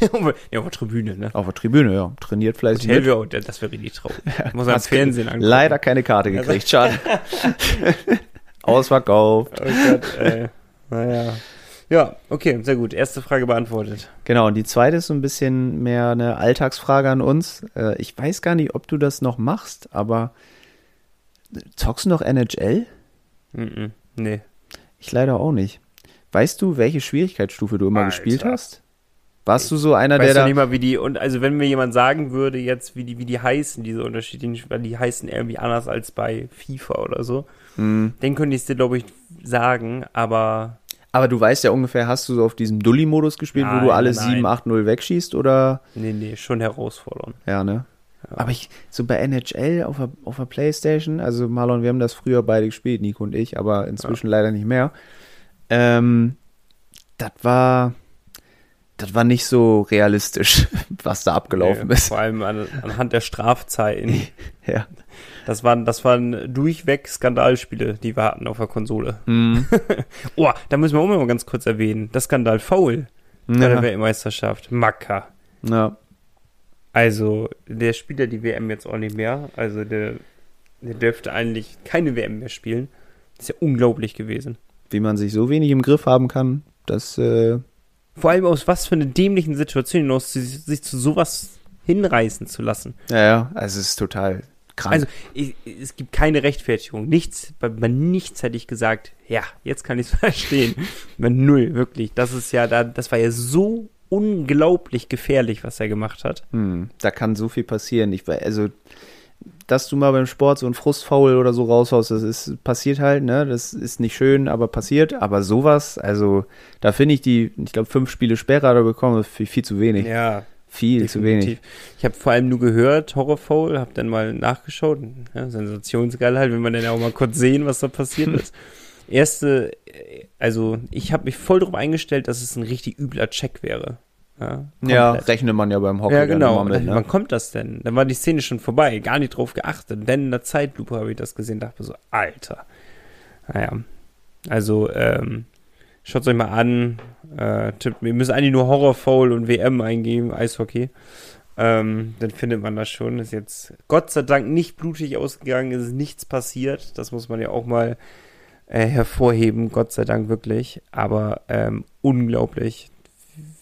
ja, auf der Tribüne, ne? Auf der Tribüne, ja. Trainiert fleißig Hotel wäre, auch- das wäre richtig traurig. Muss man im Fernsehen angucken. Leider keine Karte gekriegt, schade. Ausverkauft. Oh Gott, ey. Naja. Ja, okay, sehr gut. Erste Frage beantwortet. Genau, und die zweite ist so ein bisschen mehr eine Alltagsfrage an uns. Äh, ich weiß gar nicht, ob du das noch machst, aber zockst du noch NHL? Mhm. Nee. Ich leider auch nicht. Weißt du, welche Schwierigkeitsstufe du immer Alter. gespielt hast? Warst du so einer, der da. nicht mal, wie die, und also wenn mir jemand sagen würde, jetzt, wie die, wie die heißen, diese unterschiedlichen, weil die heißen irgendwie anders als bei FIFA oder so, Hm. dann könnte ich es dir, glaube ich, sagen, aber Aber du weißt ja ungefähr, hast du so auf diesem Dulli-Modus gespielt, wo du Nein, alle nein. 7, 8, 0 wegschießt oder? nee, nee, schon herausfordernd. Ja, ne? Ja. Aber ich, so bei NHL auf der, auf der Playstation, also Marlon, wir haben das früher beide gespielt, Nico und ich, aber inzwischen leider nicht mehr. Ähm, das war, das war nicht so realistisch, was da abgelaufen Nee, ist. Vor allem an, anhand der Strafzeiten. Ja. Das waren, das waren durchweg Skandalspiele, die wir hatten auf der Konsole. Mhm. Oh, da müssen wir auch mal ganz kurz erwähnen. Das Skandal Foul bei der ja. Weltmeisterschaft. Macker. ja. Also, der spielt ja die WM jetzt auch nicht mehr. Also, der, der dürfte eigentlich keine WM mehr spielen. Das ist ja unglaublich gewesen. Wie man sich so wenig im Griff haben kann, das, äh, Vor allem aus was für eine dämlichen Situation hinaus, sich, zu sowas hinreißen zu lassen. ja, ja, also es ist total krank. Also, ich, es gibt keine Rechtfertigung. Nichts, bei, bei nichts hätte ich gesagt, ja, jetzt kann ich es verstehen. bei null, wirklich. Das ist ja, da, das war ja so unglaublich gefährlich, was er gemacht hat. Hm, da kann so viel passieren. Ich, also, dass du mal beim Sport so ein Frustfaul oder so raushaust, das ist passiert halt, ne? Das ist nicht schön, aber passiert. Aber sowas, also, da finde ich die, ich glaube, fünf Spiele Sperre hat er bekommen, viel, viel zu wenig. Ja, viel zu wenig. Ich habe vor allem nur gehört, Horror Foul, habe dann mal nachgeschaut. Ja, sensationsgeil halt, wenn man dann auch mal kurz sehen, was da passiert ist. Erste, äh, also ich habe mich voll darauf eingestellt, dass es ein richtig übler Check wäre. Ja, Ja, rechnet man ja beim Hockey ja genau. mit, Wann ne? kommt das denn? Dann war die Szene schon vorbei, gar nicht drauf geachtet. Denn in der Zeitlupe habe ich das gesehen, dachte mir so, Alter. Naja, also ähm, schaut euch mal an. Äh, tippt, wir müssen eigentlich nur Horror Foul und WM eingeben, Eishockey. Ähm, dann findet man das schon. Ist jetzt Gott sei Dank nicht blutig ausgegangen, es ist nichts passiert. Das muss man ja auch mal äh, hervorheben, Gott sei Dank wirklich. Aber ähm, unglaublich,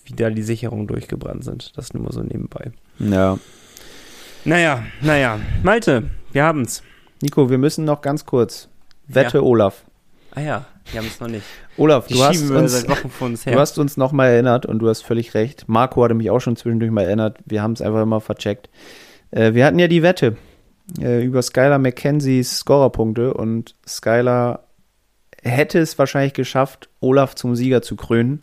wie da die Sicherungen durchgebrannt sind. Das nur mal so nebenbei. Ja. Naja, naja. Malte, wir haben's. Nico, wir müssen noch ganz kurz. Wette Olaf. Ah ja, wir haben es noch nicht. Olaf, Die du hast, uns, seit Wochen vor uns her. du hast uns noch mal erinnert und du hast völlig recht. Marco hatte mich auch schon zwischendurch mal erinnert. Wir haben es einfach immer vercheckt. Äh, wir hatten ja die Wette äh, über Skylar McKenzies Scorerpunkte und Skylar hätte es wahrscheinlich geschafft, Olaf zum Sieger zu krönen,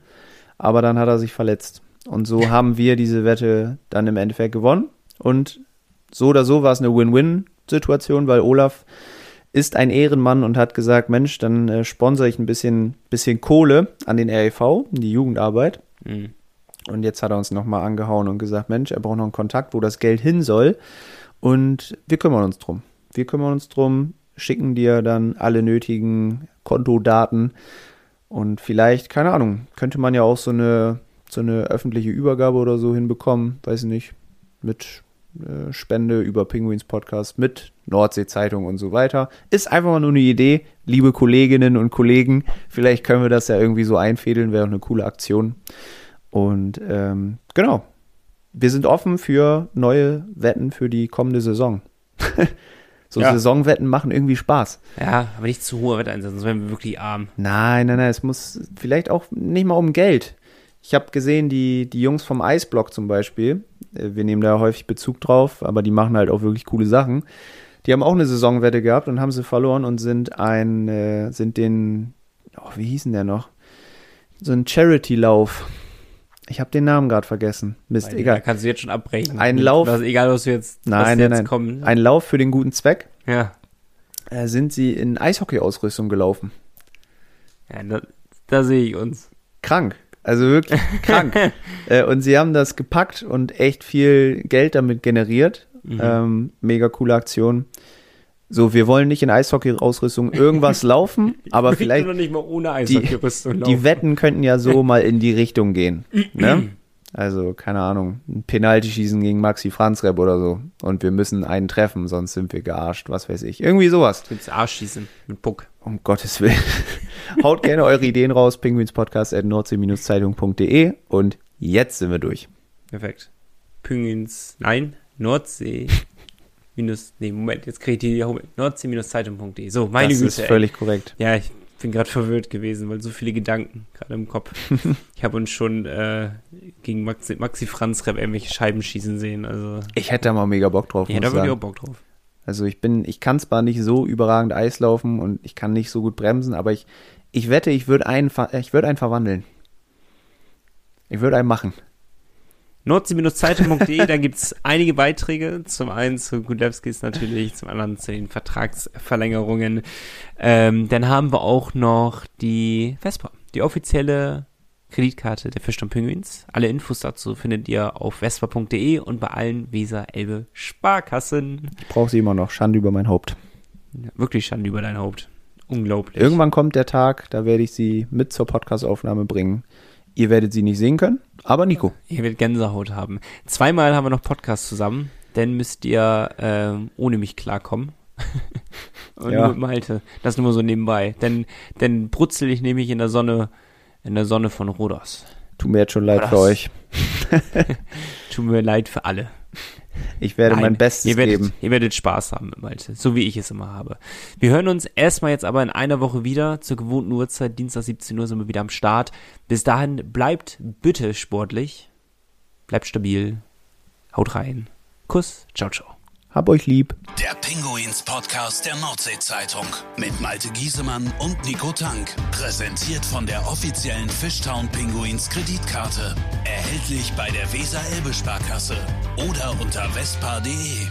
aber dann hat er sich verletzt. Und so haben wir diese Wette dann im Endeffekt gewonnen und so oder so war es eine Win-Win-Situation, weil Olaf ist ein Ehrenmann und hat gesagt, Mensch, dann äh, sponsere ich ein bisschen, bisschen Kohle an den REV, die Jugendarbeit. Mhm. Und jetzt hat er uns nochmal angehauen und gesagt, Mensch, er braucht noch einen Kontakt, wo das Geld hin soll. Und wir kümmern uns drum. Wir kümmern uns drum, schicken dir dann alle nötigen Kontodaten. Und vielleicht, keine Ahnung, könnte man ja auch so eine, so eine öffentliche Übergabe oder so hinbekommen, weiß ich nicht, mit äh, Spende über Penguins Podcast, mit Nordsee-Zeitung und so weiter. Ist einfach mal nur eine Idee, liebe Kolleginnen und Kollegen. Vielleicht können wir das ja irgendwie so einfädeln, wäre auch eine coole Aktion. Und ähm, genau, wir sind offen für neue Wetten für die kommende Saison. so Ja. Saisonwetten machen irgendwie Spaß. Ja, aber nicht zu hohe Wette einsetzen, sonst werden wir wirklich arm. Nein, nein, nein, es muss vielleicht auch nicht mal um Geld. Ich habe gesehen, die, die Jungs vom Eisblock zum Beispiel, äh, wir nehmen da häufig Bezug drauf, aber die machen halt auch wirklich coole Sachen. Die haben auch eine Saisonwette gehabt und haben sie verloren und sind ein, äh, sind den, oh, wie hieß denn der noch? So ein Charity-Lauf. Ich habe den Namen gerade vergessen. Mist, Weil, Da egal. kannst du jetzt schon abbrechen. Ein Lauf- Was, egal, was du jetzt, was Nein, nein, jetzt nein. kommt. Ein Lauf für den guten Zweck. ja. Äh, sind sie in Eishockey-Ausrüstung gelaufen. ja da, da sehe ich uns. krank. Also wirklich krank. Äh, und sie haben das gepackt und echt viel Geld damit generiert. Mhm. Ähm, mega coole Aktion. So, wir wollen nicht in Eishockey-Ausrüstung irgendwas laufen, aber vielleicht noch nicht mal ohne die, Eishockey-Rüstung die laufen. Wetten könnten ja so mal in die Richtung gehen. ne? Also, keine Ahnung, ein Penalty schießen gegen Maxi Franzrep oder so. Und wir müssen einen treffen, sonst sind wir gearscht, was weiß ich. Irgendwie sowas. Ins Arsch schießen mit Puck. Um Gottes Willen. Haut gerne eure Ideen raus, penguinspodcast.nordsee-zeitung.de und jetzt sind wir durch. Perfekt. Püngens, nein, Nordsee. Minus, nee, Moment, jetzt kriege ich die Home- Nordsee-zeitung.de. So, meine das Güte. ist ey. völlig korrekt. Ja, ich bin gerade verwirrt gewesen, weil so viele Gedanken gerade im Kopf. ich habe uns schon äh, gegen Maxi, Maxi Franz Rep irgendwelche Scheiben schießen sehen. Also, Ich hätte da mal mega Bock drauf. ja, da würde ich auch. Bock drauf. Also ich bin, ich kann zwar nicht so überragend Eis laufen und ich kann nicht so gut bremsen, aber ich, ich wette, ich würde einen, ich würde einen verwandeln. Ich würde einen machen. Nordsee-zeitung.de, da gibt es einige Beiträge. Zum einen zu Gudlewskis natürlich, zum anderen zu den Vertragsverlängerungen. Ähm, dann haben wir auch noch die Vespa, die offizielle Kreditkarte der Fischton Penguins. Alle Infos dazu findet ihr auf vespa.de und bei allen Weser-Elbe Sparkassen. Ich brauche sie immer noch. Schande über mein Haupt. Ja, wirklich Schande über dein Haupt. Unglaublich. Irgendwann kommt der Tag, da werde ich sie mit zur Podcastaufnahme bringen. Ihr werdet sie nicht sehen können, aber Nico. Ihr werdet Gänsehaut haben. Zweimal haben wir noch Podcast zusammen, dann müsst ihr ähm, ohne mich klarkommen. Und Ja. nur mit Malte. Das nur mal so nebenbei. Denn, denn brutzel ich nämlich in der Sonne, in der Sonne von Rodos. Tut mir jetzt schon leid Was? für euch. Tut mir leid für alle. Ich werde Nein, mein Bestes ihr werdet, geben. Ihr werdet Spaß haben Malte, so wie ich es immer habe. Wir hören uns erstmal jetzt aber in einer Woche wieder, zur gewohnten Uhrzeit, Dienstag 17 Uhr sind wir wieder am Start. Bis dahin bleibt bitte sportlich, bleibt stabil, haut rein. Kuss, ciao, ciao. Hab euch lieb. Der Pinguins Podcast der Nordsee-Zeitung mit Malte Giesemann und Nico Tank. Präsentiert von der offiziellen Fishtown Pinguins Kreditkarte. Erhältlich bei der Weser-Elbe-Sparkasse oder unter vespa.de.